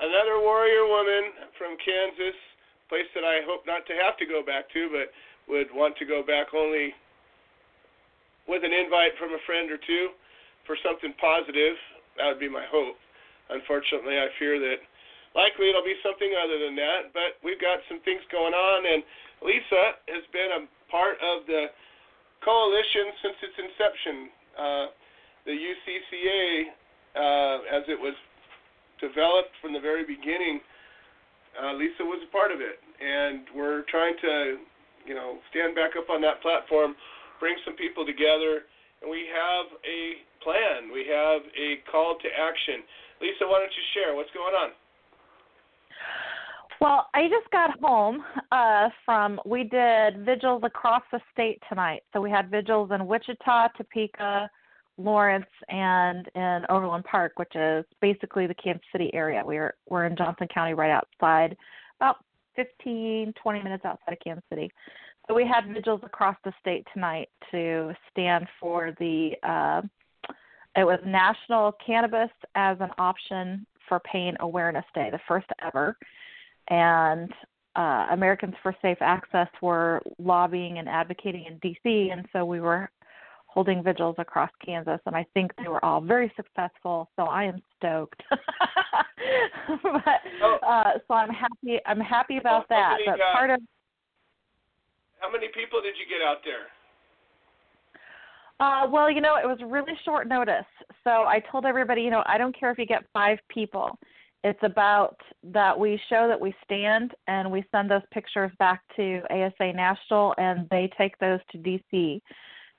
another warrior woman from Kansas, place that I hope not to have to go back to, but would want to go back only with an invite from a friend or two for something positive. That would be my hope. Unfortunately, I fear that likely it'll be something other than that, but we've got some things going on, and Lisa has been a part of the coalition since its inception uh, the UCCA, uh, as it was developed from the very beginning, uh, Lisa was a part of it, and we're trying to, you know, stand back up on that platform, bring some people together, and we have a plan. We have a call to action. Lisa, why don't you share what's going on? Well, I just got home uh, from we did vigils across the state tonight. So we had vigils in Wichita, Topeka, Lawrence, and in Overland Park, which is basically the Kansas City area. We're we're in Johnson County, right outside, about 15, 20 minutes outside of Kansas City. So we had vigils across the state tonight to stand for the. Uh, it was National Cannabis as an Option for Pain Awareness Day, the first ever and uh, Americans for Safe Access were lobbying and advocating in D.C., and so we were holding vigils across Kansas, and I think they were all very successful. So I am stoked. but oh. uh, so I'm happy. I'm happy about oh, that. Many, but uh, part of how many people did you get out there? Uh, well, you know, it was really short notice. So I told everybody, you know, I don't care if you get five people it's about that we show that we stand and we send those pictures back to ASA National and they take those to DC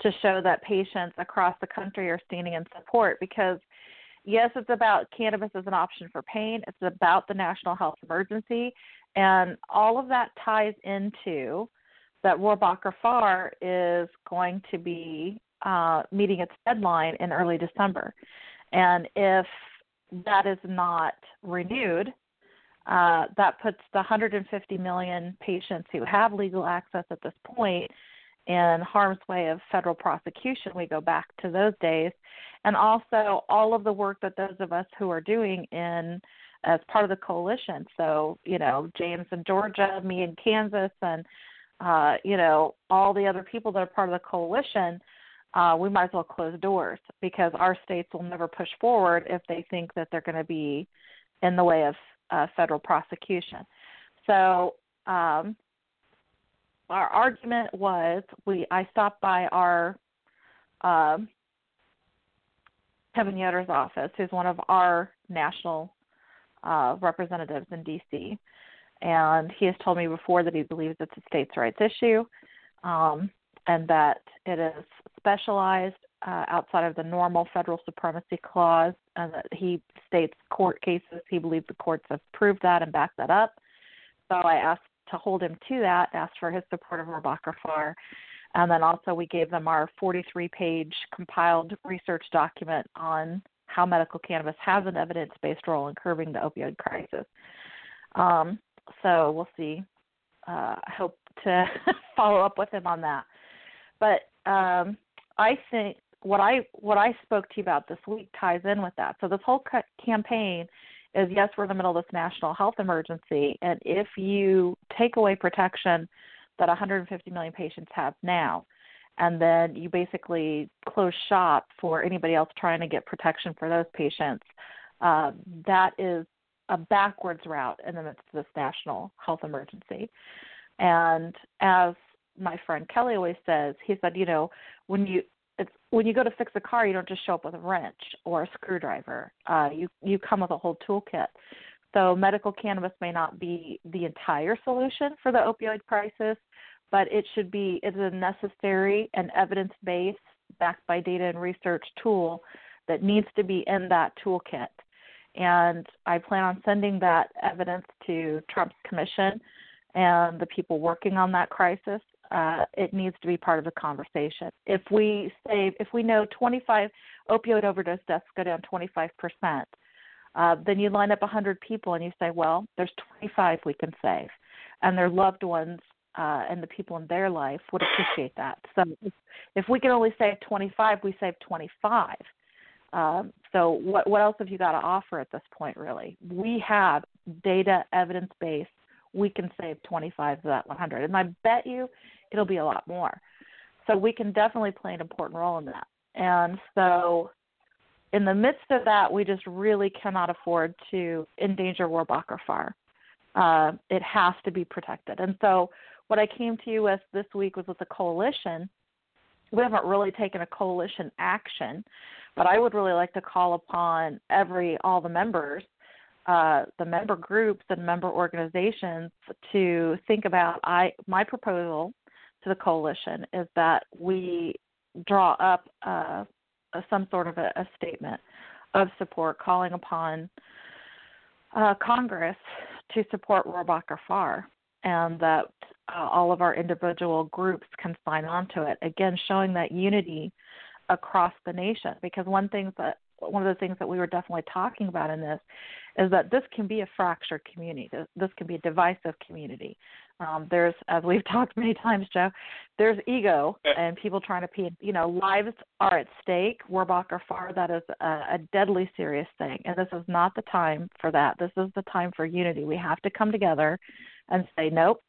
to show that patients across the country are standing in support because yes, it's about cannabis as an option for pain. It's about the national health emergency and all of that ties into that Rohrabacher Farr is going to be uh, meeting its deadline in early December. And if that is not renewed, uh, that puts the 150 million patients who have legal access at this point in harm's way of federal prosecution. We go back to those days. And also all of the work that those of us who are doing in as part of the coalition. So, you know, James in Georgia, me in Kansas, and, uh, you know, all the other people that are part of the coalition uh, we might as well close doors because our states will never push forward if they think that they're going to be in the way of uh, federal prosecution. So um, our argument was we I stopped by our um, Kevin Yoder's office, who's one of our national uh, representatives in D.C. And he has told me before that he believes it's a states' rights issue, um, and that it is specialized uh, outside of the normal federal supremacy clause, and that he states court cases. He believes the courts have proved that and backed that up. So I asked to hold him to that, asked for his support of Farr. And then also we gave them our 43 page compiled research document on how medical cannabis has an evidence based role in curbing the opioid crisis. Um, so we'll see. Uh, I hope to follow up with him on that. But um, I think what I what I spoke to you about this week ties in with that. So this whole ca- campaign is yes, we're in the middle of this national health emergency, and if you take away protection that 150 million patients have now, and then you basically close shop for anybody else trying to get protection for those patients, uh, that is a backwards route in the midst of this national health emergency. And as my friend Kelly always says, he said, you know, when you it's when you go to fix a car, you don't just show up with a wrench or a screwdriver. Uh, you you come with a whole toolkit. So medical cannabis may not be the entire solution for the opioid crisis, but it should be it's a necessary and evidence based, backed by data and research tool that needs to be in that toolkit. And I plan on sending that evidence to Trump's commission and the people working on that crisis uh, it needs to be part of the conversation. If we say, if we know 25 opioid overdose deaths go down 25 percent, uh, then you line up 100 people and you say, well, there's 25 we can save, and their loved ones uh, and the people in their life would appreciate that. So if, if we can only save 25, we save 25. Um, so what what else have you got to offer at this point? Really, we have data, evidence based. We can save 25 of that 100, and I bet you it'll be a lot more. So we can definitely play an important role in that. And so in the midst of that, we just really cannot afford to endanger Rohrabacher Farr. Uh, it has to be protected. And so what I came to you with this week was with a coalition we haven't really taken a coalition action, but I would really like to call upon every all the members, uh, the member groups and member organizations to think about I my proposal to the coalition is that we draw up uh, some sort of a, a statement of support calling upon uh, Congress to support Rohrabacher Farr and that uh, all of our individual groups can sign on to it. Again, showing that unity across the nation. Because one thing that one of the things that we were definitely talking about in this is that this can be a fractured community. This can be a divisive community. Um, there's, as we've talked many times, Joe, there's ego and people trying to, pee. you know, lives are at stake. Rohrabacher Farr, that is a, a deadly serious thing. And this is not the time for that. This is the time for unity. We have to come together and say, nope,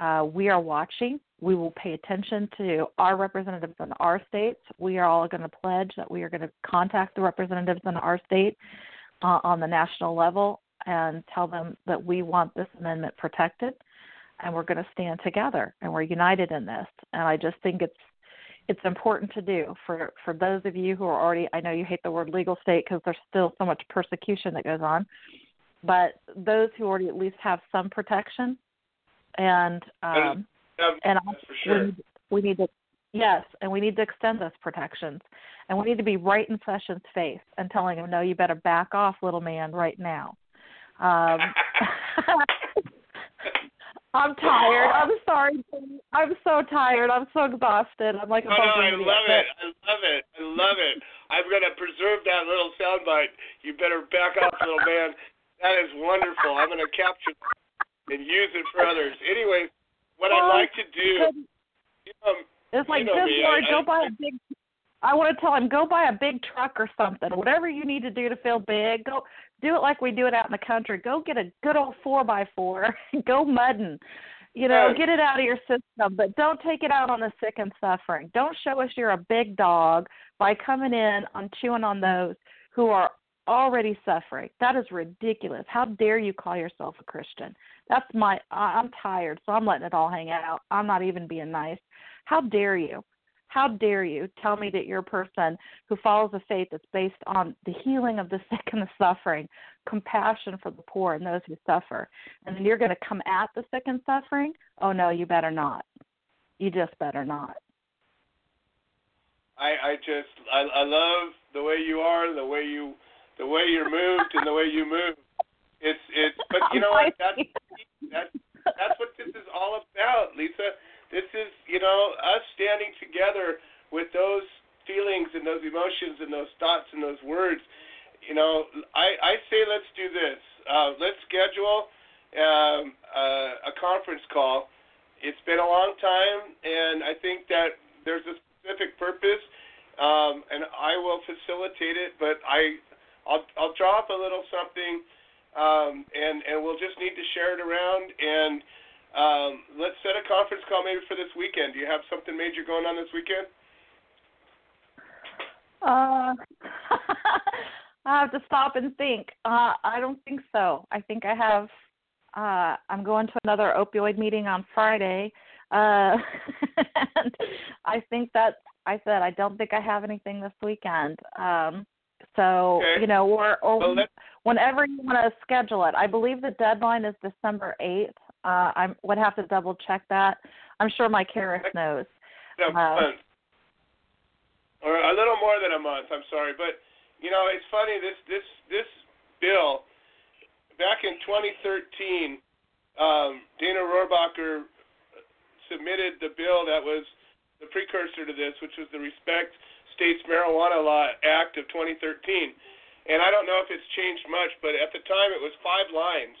uh, we are watching. We will pay attention to our representatives in our states. We are all going to pledge that we are going to contact the representatives in our state uh, on the national level and tell them that we want this amendment protected and we're going to stand together and we're united in this. And I just think it's it's important to do for for those of you who are already I know you hate the word legal state because there's still so much persecution that goes on, but those who already at least have some protection and um, and sure. we, need, we need to yes, and we need to extend those protections, and we need to be right in Sessions' face and telling him, no, you better back off, little man, right now. Um, I'm tired. I'm sorry. I'm so tired. I'm so exhausted. I'm like a no, no, I love it. I love it. I love it. I'm gonna preserve that little soundbite. You better back off, little man. That is wonderful. I'm gonna capture that and use it for others. Anyway, what I'd like to do, um, It's like you know good me, Lord, I- go I- buy a big. I want to tell him go buy a big truck or something. Whatever you need to do to feel big, go do it like we do it out in the country. Go get a good old four by four. go mudding. You know, get it out of your system, but don't take it out on the sick and suffering. Don't show us you're a big dog by coming in on chewing on those who are already suffering. That is ridiculous. How dare you call yourself a Christian? That's my I'm tired, so I'm letting it all hang out. I'm not even being nice. How dare you? How dare you tell me that you're a person who follows a faith that's based on the healing of the sick and the suffering, compassion for the poor and those who suffer, and then you're going to come at the sick and suffering? Oh no, you better not. You just better not. I, I just I, I love the way you are, the way you the way you're moved and the way you move. It's it's but you know what that's that's that's what this is all about, Lisa. This is you know us standing together with those feelings and those emotions and those thoughts and those words. You know, I I say let's do this. Uh, let's schedule um, uh, a conference call. It's been a long time, and I think that there's a specific purpose, um, and I will facilitate it. But I, I'll, I'll drop a little something, um, and and we'll just need to share it around. And um, let's set a conference call maybe for this weekend. Do you have something major going on this weekend? Uh, I have to stop and think. Uh, I don't think so. I think I have. Uh, I'm going to another opioid meeting on Friday. Uh, and I think that I said I don't think I have anything this weekend. Um, so Okay. you know, or or whenever you want to schedule it. I believe the deadline is December eighth. Uh, I would have to double check that. I'm sure my Karis knows. a Uh, month, or a little more than a month. I'm sorry, but you know it's funny. This this this bill back in 2013, um, Dana Rohrabacher submitted the bill that was the precursor to this, which was the Respect States Marijuana Law Act of 2013. And I don't know if it's changed much, but at the time it was five lines.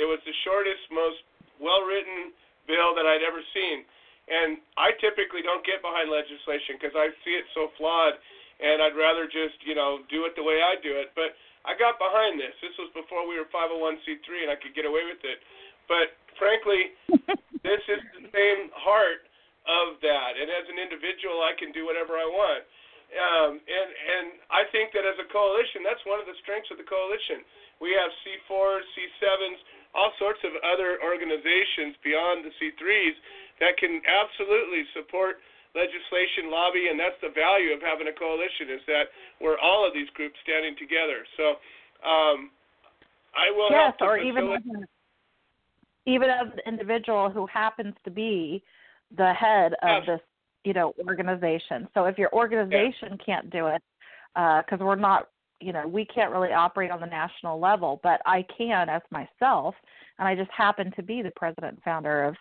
It was the shortest, most well-written bill that I'd ever seen. And I typically don't get behind legislation because I see it so flawed, and I'd rather just, you know, do it the way I do it. But I got behind this. This was before we were 501c3, and I could get away with it. But frankly, this is the same heart of that. And as an individual, I can do whatever I want. Um, and and I think that as a coalition, that's one of the strengths of the coalition. We have C4s, C7s, all sorts of other organizations beyond the C3s that can absolutely support legislation lobby, and that's the value of having a coalition is that we're all of these groups standing together. So um, I will yes, help to or even facilitate- even as an individual who happens to be the head of Yes. this, you know, organization. So if your organization can't do it, because we're not, you know, we can't really operate on the national level, but I can as myself, and I just happen to be the president and founder of,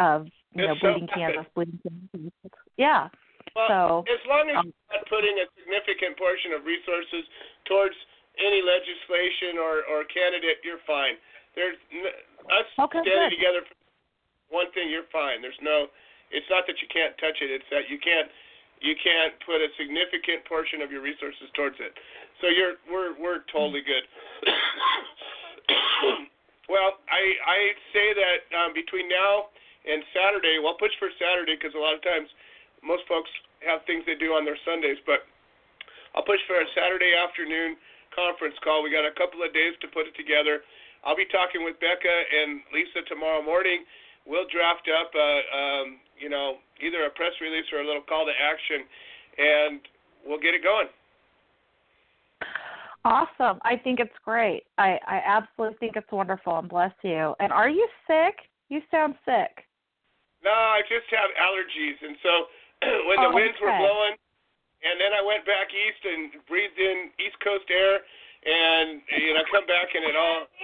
of you know, so Bleeding happens. Kansas, Bleeding Kansas. Yeah. Well, so as long as um, you're not putting a significant portion of resources towards any legislation or, or candidate, you're fine. There's n- us Okay, standing good. together for one thing, you're fine. There's no. It's not that you can't touch it. It's that you can't you can't put a significant portion of your resources towards it. So you're we're we're totally good. well, I I say that um, between now and Saturday, well, push for Saturday because a lot of times most folks have things they do on their Sundays, but I'll push for a Saturday afternoon conference call. We got a couple of days to put it together. I'll be talking with Becca and Lisa tomorrow morning. We'll draft up a, um, you know, either a press release or a little call to action, and we'll get it going. awesome. I think it's great. I I absolutely think it's wonderful, and bless you. And are you sick? You sound sick. No, I just have allergies, and so when the Oh, winds were blowing, and then I went back east and breathed in East Coast air, and you know, come back and it all.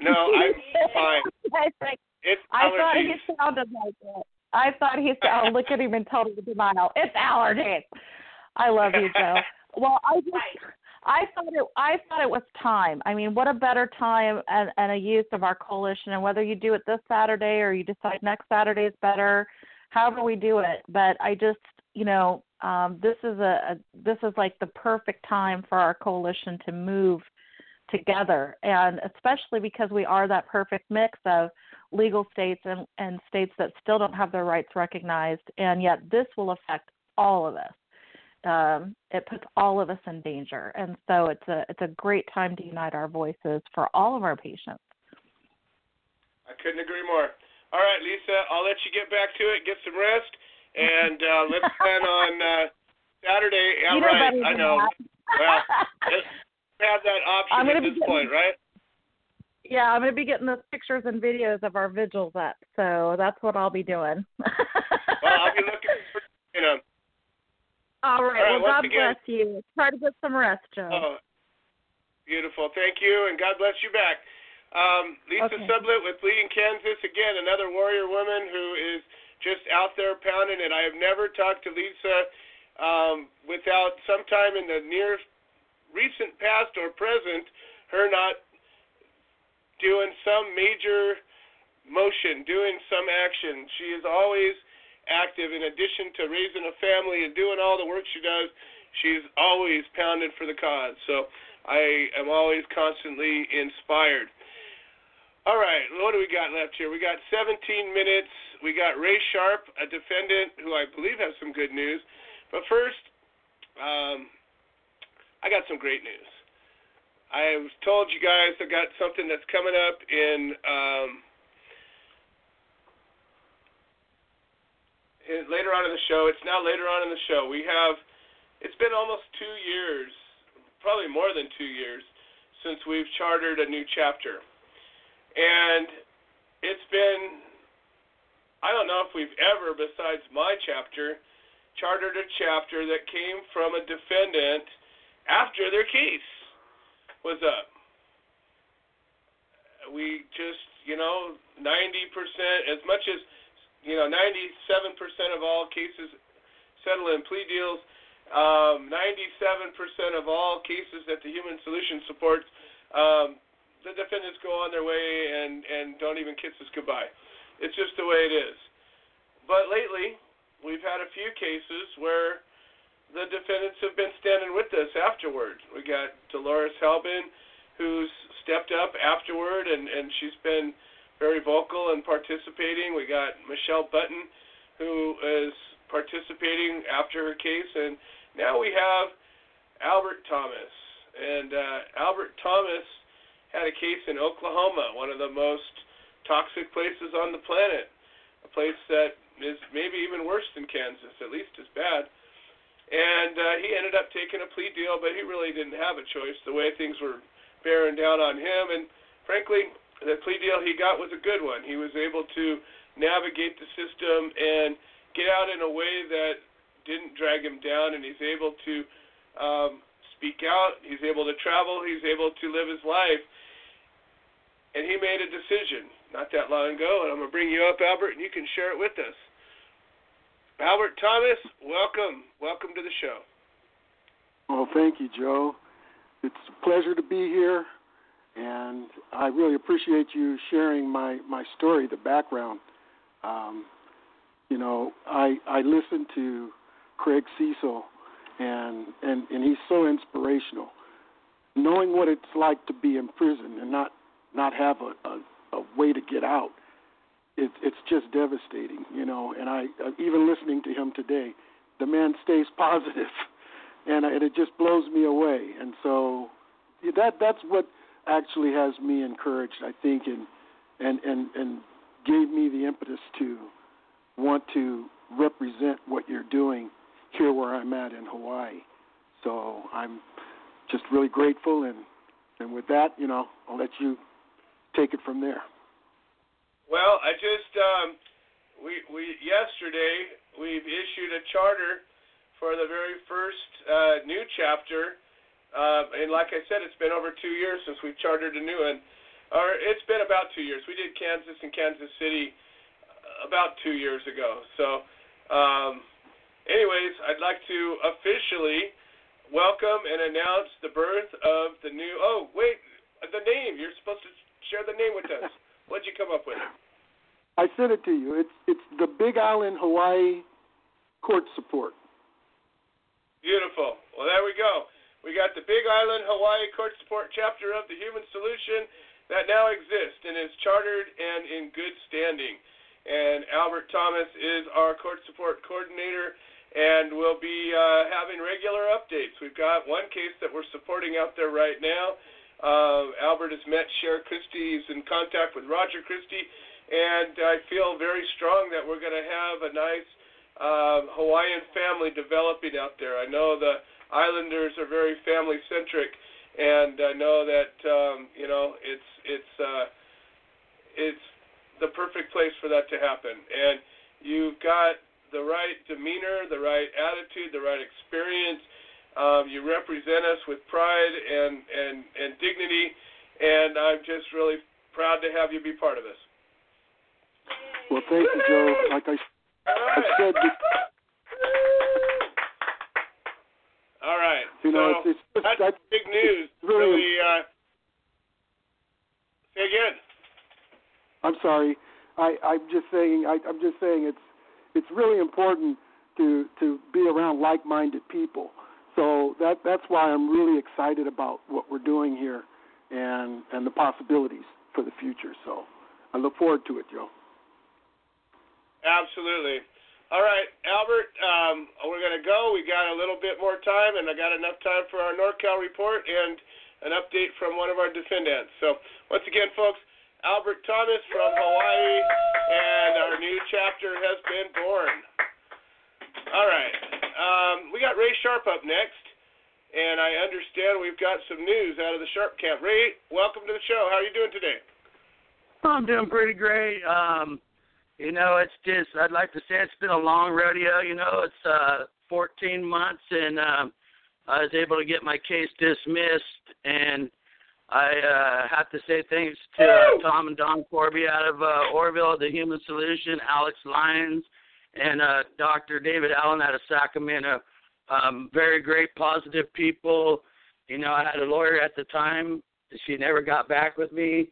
no, I'm fine. I think- It's I thought he sounded like it. I thought he sounded. Look at him in total denial. It's allergies. I love you, Joe. Well, I just, I thought it, I thought it was time. I mean, what a better time and, and a use of our coalition. And whether you do it this Saturday or you decide next Saturday is better, however we do it. But I just, you know, um, this is a, a this is like the perfect time for our coalition to move together, and especially because we are that perfect mix of legal states and, and states that still don't have their rights recognized, and yet this will affect all of us. Um, it puts all of us in danger, and so it's a it's a great time to unite our voices for all of our patients. I couldn't agree more. All right, Lisa, I'll let you get back to it, get some rest, and uh, let's plan on uh, Saturday. Know right. I know. Well, have that option I'm at this getting- point, right? Yeah, I'm going to be getting those pictures and videos of our vigils up, so that's what I'll be doing. Well, I'll be looking for you know. All right. All right, well, God again- bless you. Try to get some rest, Joe. Oh, beautiful. Thank you, and God bless you back. Um, Lisa Okay. Sublett with Bleeding Kansas again, another warrior woman who is just out there pounding it. I have never talked to Lisa um, without sometime in the near recent past or present her not doing some major motion, doing some action. She is always active in addition to raising a family and doing all the work she does. She's always pounding for the cause. So I am always constantly inspired. All right, what do we got left here? We got 17 minutes. We got Ray Sharp, a defendant who I believe has some good news. But first, um, I got some great news. I was told you guys I got something that's coming up in um, in- later on in the show. It's now later on in the show. We have. It's been almost two years, probably more than two years, since we've chartered a new chapter, and it's been. I don't know if we've ever, besides my chapter, chartered a chapter that came from a defendant after their case was up. We just, you know, 90%, as much as, you know, 97% of all cases settle in plea deals, um, 97% of all cases that the Human Solution supports, um, the defendants go on their way and, and don't even kiss us goodbye. It's just the way it is. But lately, we've had a few cases where the defendants have been standing with us afterward. We got Dolores Halbin, who's stepped up afterward, and, and she's been very vocal and participating. We got Michelle Button, who is participating after her case, and now we have Albert Thomas. And uh, Albert Thomas had a case in Oklahoma, one of the most toxic places on the planet, a place that is maybe even worse than Kansas, at least as bad. And uh, he ended up taking a plea deal, but he really didn't have a choice. The way things were bearing down on him, and frankly, the plea deal he got was a good one. He was able to navigate the system and get out in a way that didn't drag him down, and he's able to um, speak out. He's able to travel. He's able to live his life. And he made a decision not that long ago, and I'm going to bring you up, Albert, and you can share it with us. Albert Thomas, welcome. Welcome to the show. Well, thank you, Joe. It's a pleasure to be here, and I really appreciate you sharing my, my story, the background. Um, you know, I I listened to Craig Cesal, and and and he's so inspirational. Knowing what it's like to be in prison and not not have a, a, a way to get out it, it's just devastating, you know. And I, uh, even listening to him today, the man stays positive, and, and it just blows me away. And so that that's what actually has me encouraged, I think, and and and and gave me the impetus to want to represent what you're doing here where I'm at in Hawaii. So I'm just really grateful, and and with that, you know, I'll let you take it from there. Well, I just um, we we yesterday we've issued a charter for the very first uh, new chapter, uh, and like I said, it's been over two years since we've chartered a new one, or it's been about two years. We did Kansas and Kansas City uh, about two years ago. So, um, anyways, I'd like to officially welcome and announce the birth of the new. Oh, wait, the name. You're supposed to share the name with us. What'd you come up with? I sent it to you. It's it's the Big Island Hawaii court support. Beautiful. Well, there we go. We got the Big Island Hawaii Court Support chapter of the Human Solution that now exists and is chartered and in good standing. And Albert Thomas is our court support coordinator and we'll be uh, having regular updates. We've got one case that we're supporting out there right now. Uh, Albert has met Cher Christie. He's in contact with Roger Christie, and I feel very strong that we're going to have a nice uh, Hawaiian family developing out there. I know the Islanders are very family centric, and I know that um, you know it's it's uh, it's the perfect place for that to happen. And you've got the right demeanor, the right attitude, the right experience um, you represent us with pride and, and, and dignity, and I'm just really proud to have you be part of this. Well, thank you, Joe. Like I, I said, all right. You know, so it's, it's, that's, that's big news. really, really uh, say again. I'm sorry. I, I'm just saying. I, I'm just saying it's it's really important to to be around like-minded people so that that's why I'm really excited about what we're doing here and and the possibilities for the future. So I look forward to it, Joe. Absolutely. All right, Albert, um, we're going to go. We got a little bit more time, and I got enough time for our NorCal report and an update from one of our defendants. So, once again, folks, Albert Thomas from Hawaii, and our new chapter has been born. All right. Um, we got Ray Sharp up next, and I understand we've got some news out of the Sharp camp. Ray, welcome to the show. How are you doing today? I'm doing pretty great. Um, you know, it's just I'd like to say it's been a long rodeo. You know, it's uh, 14 months, and um, I was able to get my case dismissed, and I uh, have to say thanks to uh, Tom and Don Corby out of uh, Oroville, the Human Solution, Alex Lyons, and uh, Dr. David Allen out of Sacramento. Um, very great, positive people. You know, I had a lawyer at the time. She never got back with me.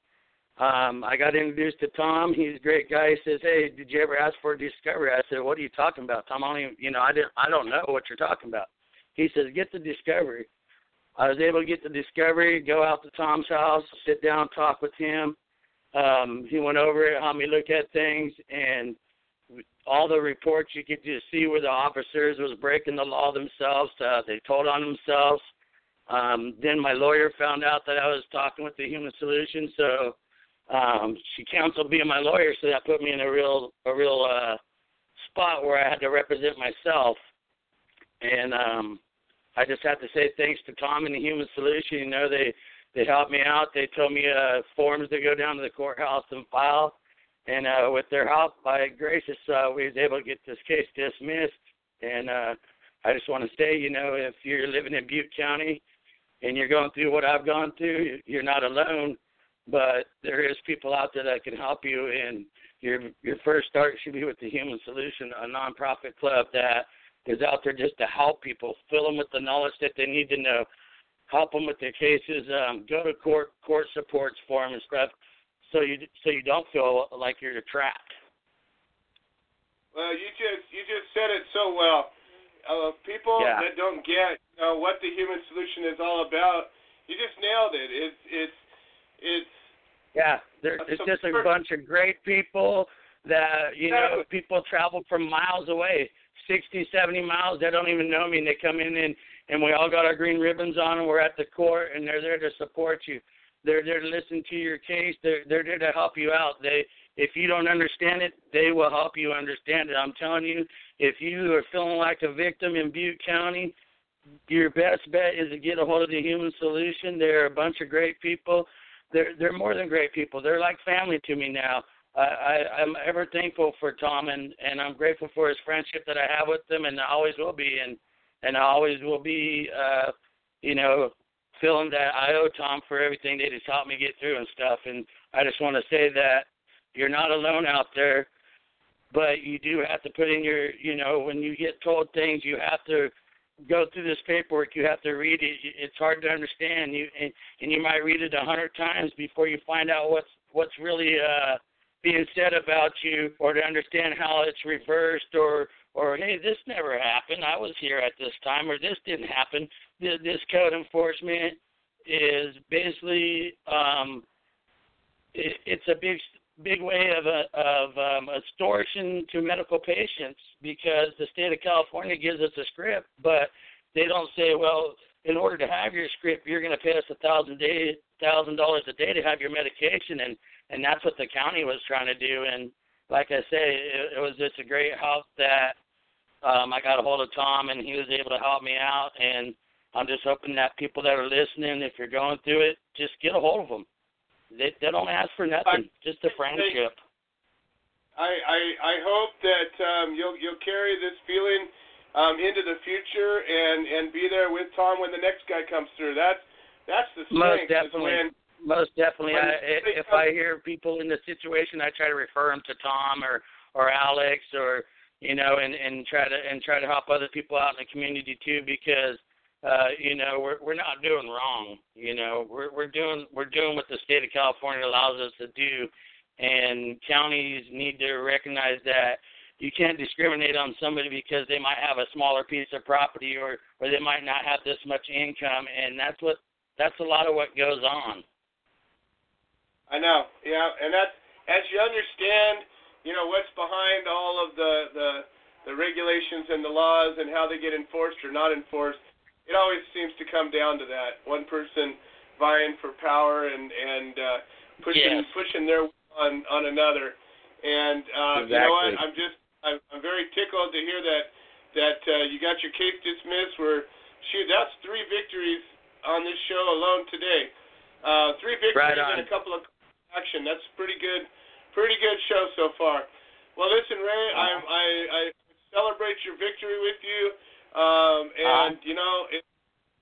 Um, I got introduced to Tom. He's a great guy. He says, "Hey, did you ever ask for a discovery?" I said, "What are you talking about, Tom? I don't even, you know, I didn't, I don't know what you're talking about." He says, "Get the discovery." I was able to get the discovery, go out to Tom's house, sit down, talk with him. Um, he went over it, helped me look at things, and all the reports you could just see where the officers was breaking the law themselves. Uh, they told on themselves. Um, then my lawyer found out that I was talking with the Human Solution, so um, she counseled being my lawyer, so that put me in a real a real uh, spot where I had to represent myself, and um, I just have to say thanks to Tom and the Human Solution. You know, they they helped me out. They told me uh, forms to go down to the courthouse and file, and uh, with their help, by gracious, uh, we was able to get this case dismissed. And uh, I just want to say, you know, if you're living in Butte County and you're going through what I've gone through, you're not alone. But there is people out there that can help you, and your your first start should be with the Human Solution, a nonprofit club that is out there just to help people, fill them with the knowledge that they need to know, help them with their cases, um, go to court, court supports for them and stuff, so you so you don't feel like you're trapped. Well, you just you just said it so well. Uh, people Yeah. that don't get you know, what the human solution is all about, you just nailed it. It's it's it's Yeah, there, it's just a bunch of great people that you know people travel from miles away, sixty, seventy miles. They don't even know me, and they come in and and we all got our green ribbons on, and we're at the court, and they're there to support you. They're there to listen to your case. They're they're there to help you out. They if you don't understand it, they will help you understand it. I'm telling you, if you are feeling like a victim in Butte County, your best bet is to get a hold of the Human Solution. They're a bunch of great people. They're they're more than great people. They're like family to me now. I, I I'm ever thankful for Tom and and I'm grateful for his friendship that I have with him and I always will be and and I always will be uh you know feeling that I owe Tom for everything that he's helped me get through and stuff. And I just want to say that you're not alone out there but you do have to put in your you know when you get told things you have to go through this paperwork. You have to read it. It's hard to understand. You and, and you might read it a hundred times before you find out what's what's really uh being said about you or to understand how it's reversed or or hey this never happened i was here at this time or this didn't happen this code enforcement is basically um it, it's a big big way of a, of um, extortion to medical patients because the state of California gives us a script, but they don't say, well, in order to have your script, you're going to pay us a thousand day thousand dollars a day to have your medication, and and that's what the county was trying to do. And like I say, it, it was just a great help that um, I got a hold of Tom, and he was able to help me out. And I'm just hoping that people that are listening, if you're going through it, just get a hold of them. They they don't ask for nothing, just a friendship. I, I I hope that um, you'll you'll carry this feeling um, into the future and and be there with Tom when the next guy comes through. That's that's the Most strength. is definitely. when Most definitely. I, if I hear people in the situation, I try to refer them to Tom or or Alex or you know, and and try to and try to help other people out in the community too because uh, you know we're we're not doing wrong. You know, we're we're doing we're doing what the state of California allows us to do, and counties need to recognize that you can't discriminate on somebody because they might have a smaller piece of property or or they might not have this much income, and that's what that's a lot of what goes on. I know, yeah, and that's as you understand, you know, what's behind all of the the the regulations and the laws and how they get enforced or not enforced. It always seems to come down to that one person vying for power and and uh, pushing Yes. pushing their on on another. And uh, you know what? I'm just I'm, I'm very tickled to hear that that uh, you got your case dismissed. Where shoot, that's three victories on this show alone today. Uh, three victories Right and a couple of action. That's pretty good, pretty good show so far. Well, listen, Ray, Uh-huh. I'm, I I celebrate your victory with you. Um, and you know, if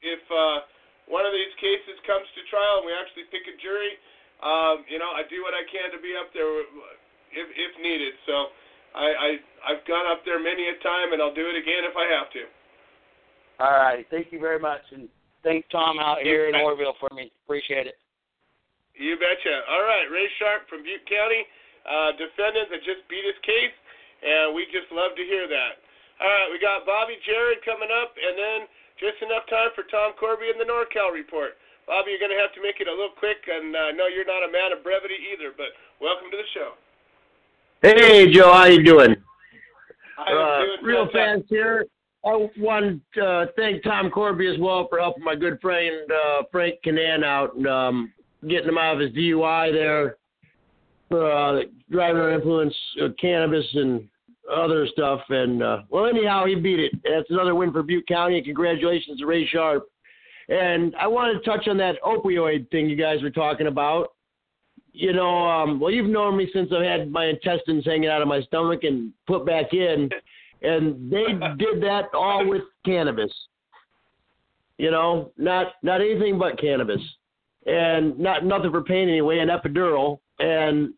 if uh, one of these cases comes to trial and we actually pick a jury, um, you know, I do what I can to be up there if if needed. So I, I I've gone up there many a time, and I'll do it again if I have to. All right. Thank you very much, and thank Tom out here in Oroville for me. Appreciate it. You betcha. All right, Ray Sharp from Butte County, uh, defendant that just beat his case, and we just love to hear that. All right, we got Bobby Jared coming up, and then just enough time for Tom Corby and the NorCal report. Bobby, you're going to have to make it a little quick, and uh, I know you're not a man of brevity either, but welcome to the show. Hey Joe, how you doing? I'm Uh, doing real fast here. I want to uh, thank Tom Corby as well for helping my good friend uh, Frank Canan out and um, getting him out of his DUI there uh, driving influence of cannabis and other stuff. And uh, well, anyhow, he beat it. That's another win for Butte County. And congratulations to Ray Sharp. And I wanted to touch on that opioid thing you guys were talking about. You know, um, well, you've known me since I've had my intestines hanging out of my stomach and put back in, and they did that all with cannabis. You know, not not anything but cannabis, and not nothing for pain anyway, an epidural. And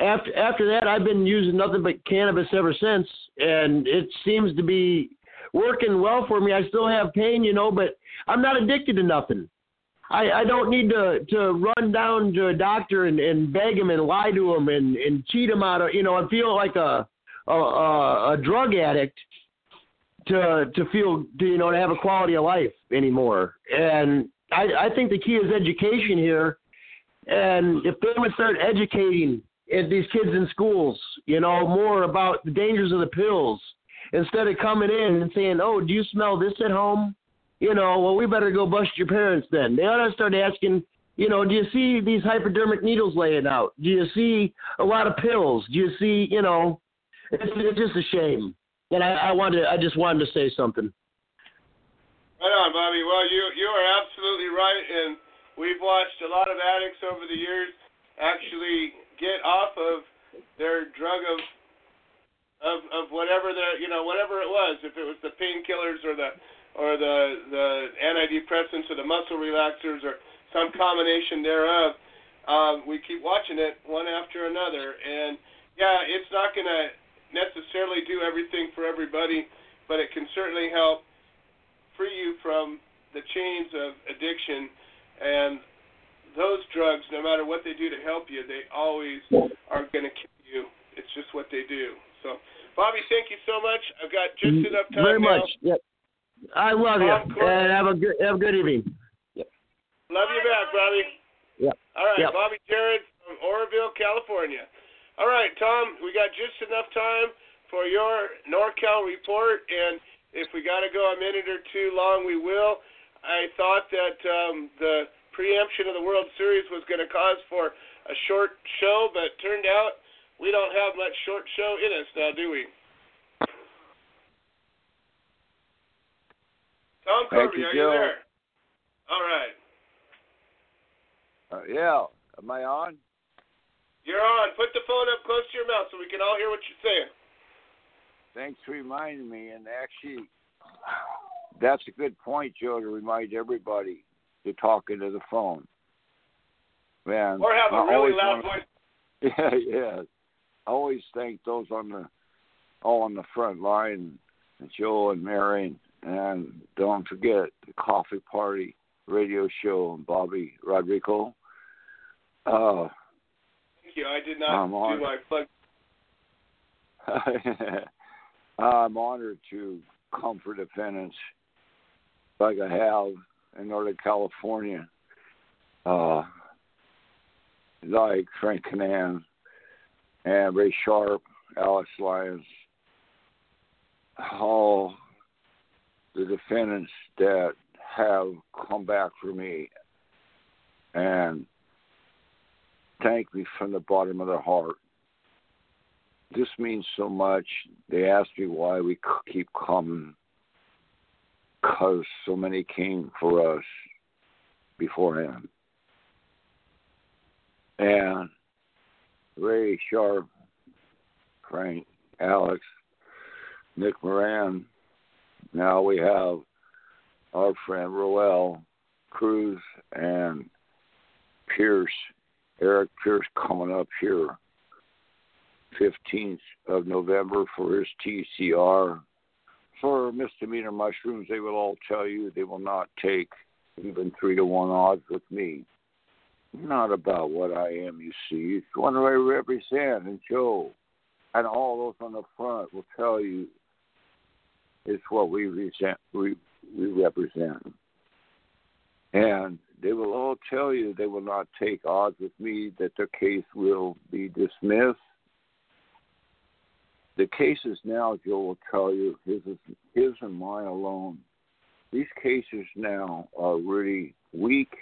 after after that, I've been using nothing but cannabis ever since, and it seems to be working well for me. I still have pain, you know, but I'm not addicted to nothing. I, I don't need to to run down to a doctor and, and beg him and lie to him and, and cheat him out of you know I feel like a a, a, a drug addict to to feel to, you know to have a quality of life anymore. And I I think the key is education here. And if they would start educating these kids in schools, you know, more about the dangers of the pills instead of coming in and saying, "Oh, do you smell this at home?" you know, well, we better go bust your parents then. They ought to start asking, you know, do you see these hypodermic needles laying out? Do you see a lot of pills? Do you see, you know, it's, it's just a shame. And I, I wanted, I just wanted to say something. Right on, Bobby. Well, you you are absolutely right, and we've watched a lot of addicts over the years actually get off of their drug of of of whatever the you know whatever it was, if it was the painkillers or the or the the antidepressants or the muscle relaxers or some combination thereof. Um, we keep watching it one after another, and yeah, it's not going to necessarily do everything for everybody, but it can certainly help free you from the chains of addiction. And those drugs, no matter what they do to help you, they always are going to kill you. It's just what they do. So, Bobby, thank you so much. I've got just Mm, enough time Very now. much. Yep. I love you, and have a good have a good evening. Yep. Love you back, Bobby. Yep. All right, Yep. Bobby Jared from Oroville, California. All right, Tom, we got just enough time for your NorCal report, and if we got to go a minute or two long, we will. I thought that um, the preemption of the World Series was going to cause for a short show, but turned out we don't have much short show in us now, do we? Tom Thank Corby, you, are Joe. you there? All right. Uh, yeah. Am I on? You're on. Put the phone up close to your mouth so we can all hear what you're saying. Thanks for reminding me. And actually, that's a good point, Joe, to remind everybody to talk into the phone. Man, Or have a I really loud wanna- voice. Yeah, yeah. I always thank those on the all on the front line, Joe and Mary, and don't forget the Coffee Party radio show and Bobby Rodrigo. Uh, Thank you. I did not I'm do my plug. I'm honored to comfort defendants like I have in Northern California, uh, like Frank Canan and Ray Sharp, Alex Lyons, all the defendants that have come back for me and thank me from the bottom of their heart this means so much. They ask me why we keep coming, because so many came for us beforehand. And Ray Sharp, Frank, Alex, Nick Moran. Now we have our friend Roel Cruz and Pierce, Eric Pierce coming up here 15th of November for his TCR. For misdemeanor mushrooms, they will all tell you they will not take even three to one odds with me. Not about what I am, you see. It's what I represent. And Joe and all those on the front will tell you it's what we resent, we, we represent. And they will all tell you they will not take odds with me, that their case will be dismissed the cases now, Joe will tell you, his is his and mine alone. These cases now are really weak,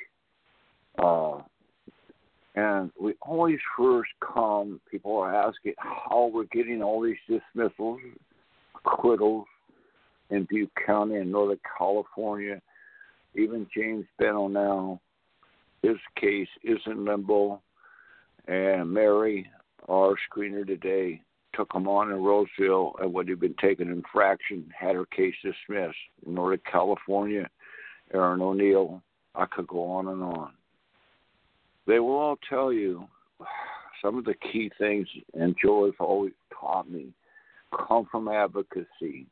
uh, And we always first come, people are asking how we're getting all these dismissals, acquittals in Butte County and Northern California. Even James Beno now, his case is in limbo. And Mary, our screener today, took him on in Roseville and would have been taken infraction, had her case dismissed. In Northern California, Aaron O'Neill, I could go on and on. They will all tell you some of the key things, and Joe has always taught me come from advocacy.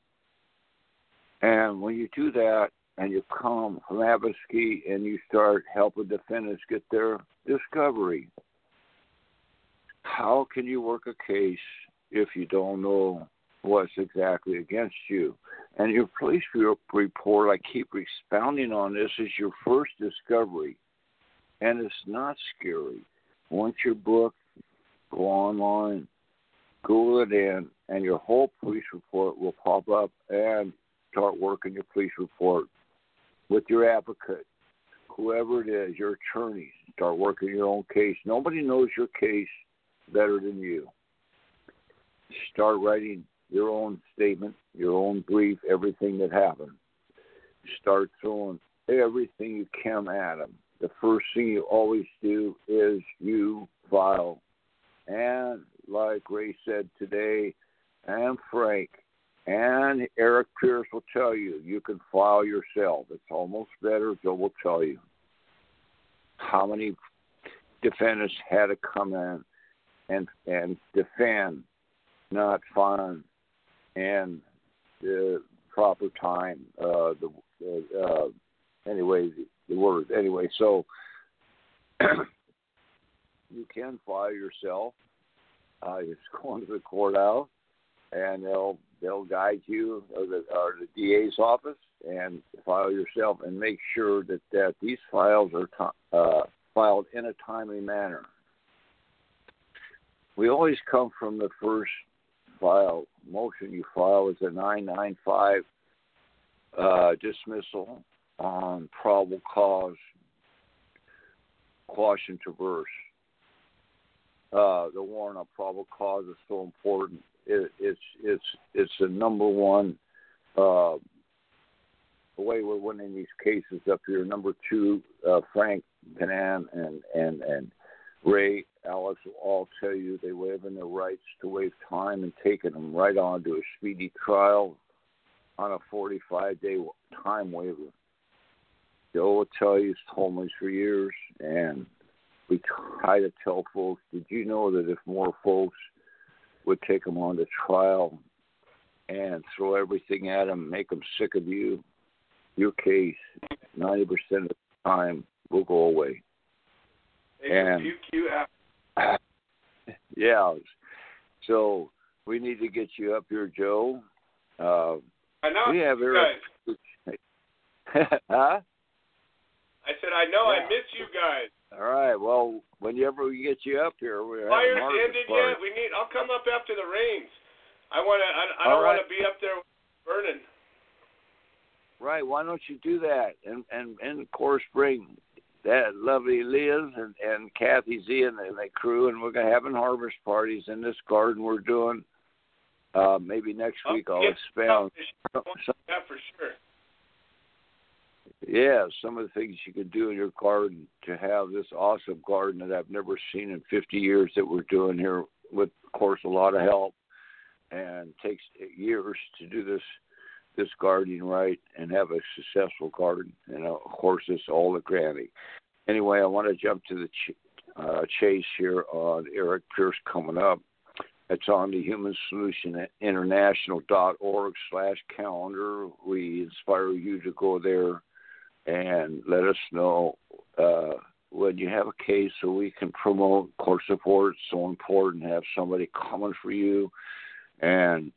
And when you do that, and you come from advocacy and you start helping defendants get their discovery, how can you work a case if you don't know what's exactly against you? And your police report, I keep expounding on this, is your first discovery. And it's not scary. Once you're booked, go online, Google it in, and your whole police report will pop up and start working your police report with your advocate, whoever it is, your attorney. Start working your own case. Nobody knows your case better than you. Start writing your own statement, your own brief, everything that happened. Start throwing everything you can at them. The first thing you always do is you file. And like Ray said today, and Frank, and Eric Pierce will tell you, you can file yourself. It's almost better, Joe will tell you. How many defendants had to come in and and defend, not fund, and the proper time. Uh, the uh, anyway, the, word anyway. So you can file yourself. Uh, just going to the courthouse, and they'll they'll guide you or the, or the DA's office and file yourself and make sure that, that these files are uh, filed in a timely manner. We always come from the first file motion you file is a 995 uh, dismissal on probable cause caution traverse. Uh, the warrant on probable cause is so important it, it's it's it's the number one uh, way we're winning these cases up here. Number two, uh, Frank Panan and and and Ray Alex will all tell you they waive in their rights to waive time and taking them right on to a speedy trial on a 45 day time waiver. Joe will tell you, he's told me for years, and we try to tell folks, did you know that if more folks would take them on to trial and throw everything at them, make them sick of you, your case, 90% of the time, will go away. And you out. yeah, so we need to get you up here, Joe. Uh, I know we have Eric. huh? I said I know I Yeah. miss you guys. All right. Well, whenever we get you up here, we're Fires ended party. yet? We need. I'll come up after the rains. I want to. I, I don't right. want to be up there burning. Right. Why don't you do that? And and and of course bring that lovely Liz and and Kathy Z and the, the crew, and we're gonna have harvest parties in this garden we're doing. Uh, maybe next week I'll Get expound. Yeah, for sure. Yeah, some of the things you can do in your garden to have this awesome garden that I've never seen in 50 years that we're doing here with, of course, a lot of help and takes years to do this this gardening right and have a successful garden. And of course, it's all the granny. Anyway, I want to jump to the ch- uh, chase here on Eric Pierce coming up. It's on the Human Solution International.org slash calendar. We inspire you to go there and let us know uh, when you have a case so we can promote court support. It's so important to have somebody coming for you and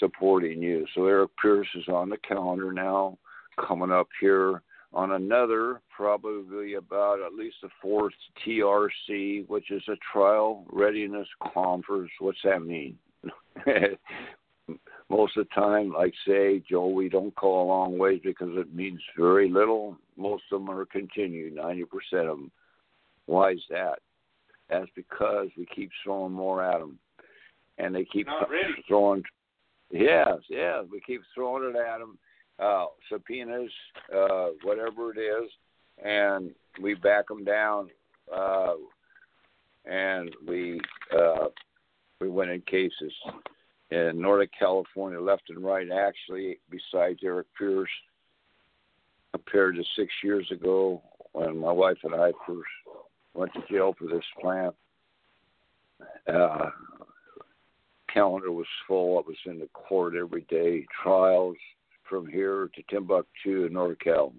supporting you. So Eric Pierce is on the calendar now, coming up here on another, probably about at least the fourth TRC, which is a trial readiness conference. What's that mean? Most of the time, like say, Joe, we don't go a long ways because it means very little. Most of them are continued, 90% of them. Why is that? That's because we keep throwing more at them, and they keep throwing. Yes, yes, we keep throwing it at them. Uh, subpoenas, uh, whatever it is, and we back them down. Uh, and we uh, we went in cases in Northern California, left and right. Actually, besides Eric Pierce, compared to six years ago when my wife and I first went to jail for this plant. Uh, calendar was full. I was in the court every day, trials from here to Timbuktu and NorCal.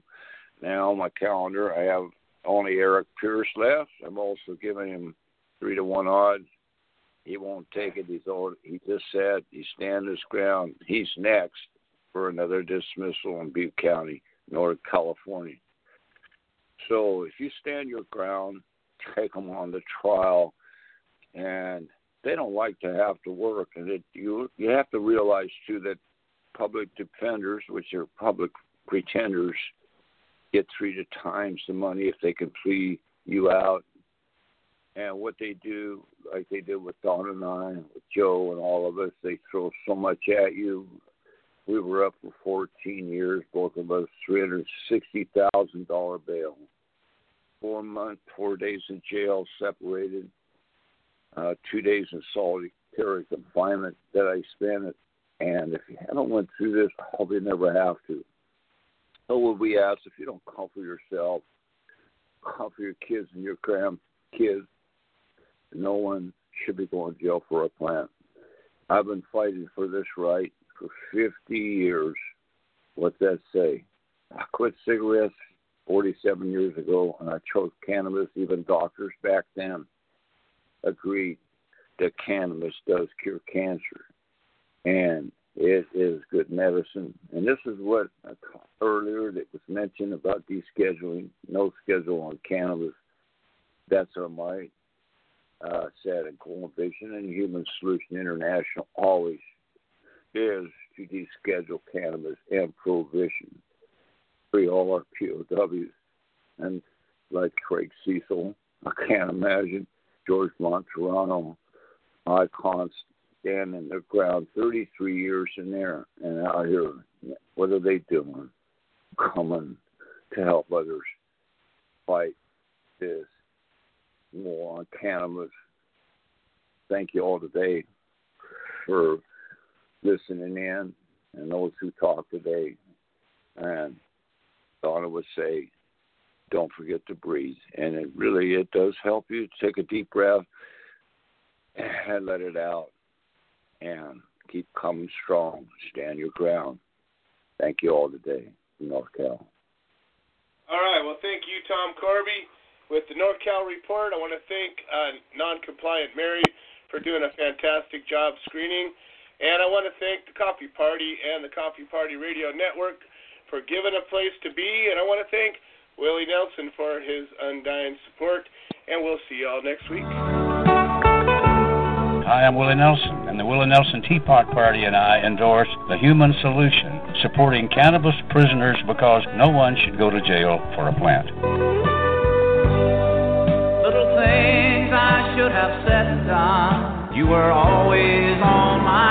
Now my calendar, I have only Eric Pierce left. I'm also giving him three to one odds. He won't take it. He's old. He just said he's standing his ground. He's next for another dismissal in Butte County, North California. So if you stand your ground, take them on the trial, and they don't like to have to work. And it, you you have to realize too that public defenders, which are public pretenders, get three to times the money if they can plea you out. And what they do, like they did with Don and I, with Joe and all of us, they throw so much at you. We were up for 14 years, both of us, $360,000 bail. Four months, four days in jail, separated. Uh, two days in solitary confinement that I spent. And if you haven't went through this, I hope you never have to. So would we ask if you don't comfort yourself, comfort your kids and your grandkids, no one should be going to jail for a plant. I've been fighting for this right for 50 years. What's that say? I quit cigarettes 47 years ago and I chose cannabis. Even doctors back then agreed that cannabis does cure cancer. And it is good medicine. And this is what earlier that was mentioned about descheduling, no schedule on cannabis. That's on my uh, said in Coalition and Human Solution International always is to deschedule cannabis and prohibition. Free all our POWs. And like Craig Cesal, I can't imagine George Martorano, icons standing their ground 33 years in there and out here. What are they doing? Coming to help others fight this war on cannabis. Thank you all today for listening in and those who talk today. And Donna would say, don't forget to breathe. And it really, it does help you take a deep breath and let it out and keep coming strong. Stand your ground. Thank you all today North Cal. All right. Well, thank you, Tom Corby, with the North Cal report. I want to thank uh, Non-Compliant Mary for doing a fantastic job screening, and I want to thank the Coffee Party and the Coffee Party Radio Network for giving a place to be, and I want to thank Willie Nelson for his undying support. And we'll see you all next week. Hi, I'm Willie Nelson, and the Willie Nelson Teapot Party and I endorse the Human Solution, supporting cannabis prisoners because no one should go to jail for a plant. Little things I should have said and done. You were always on my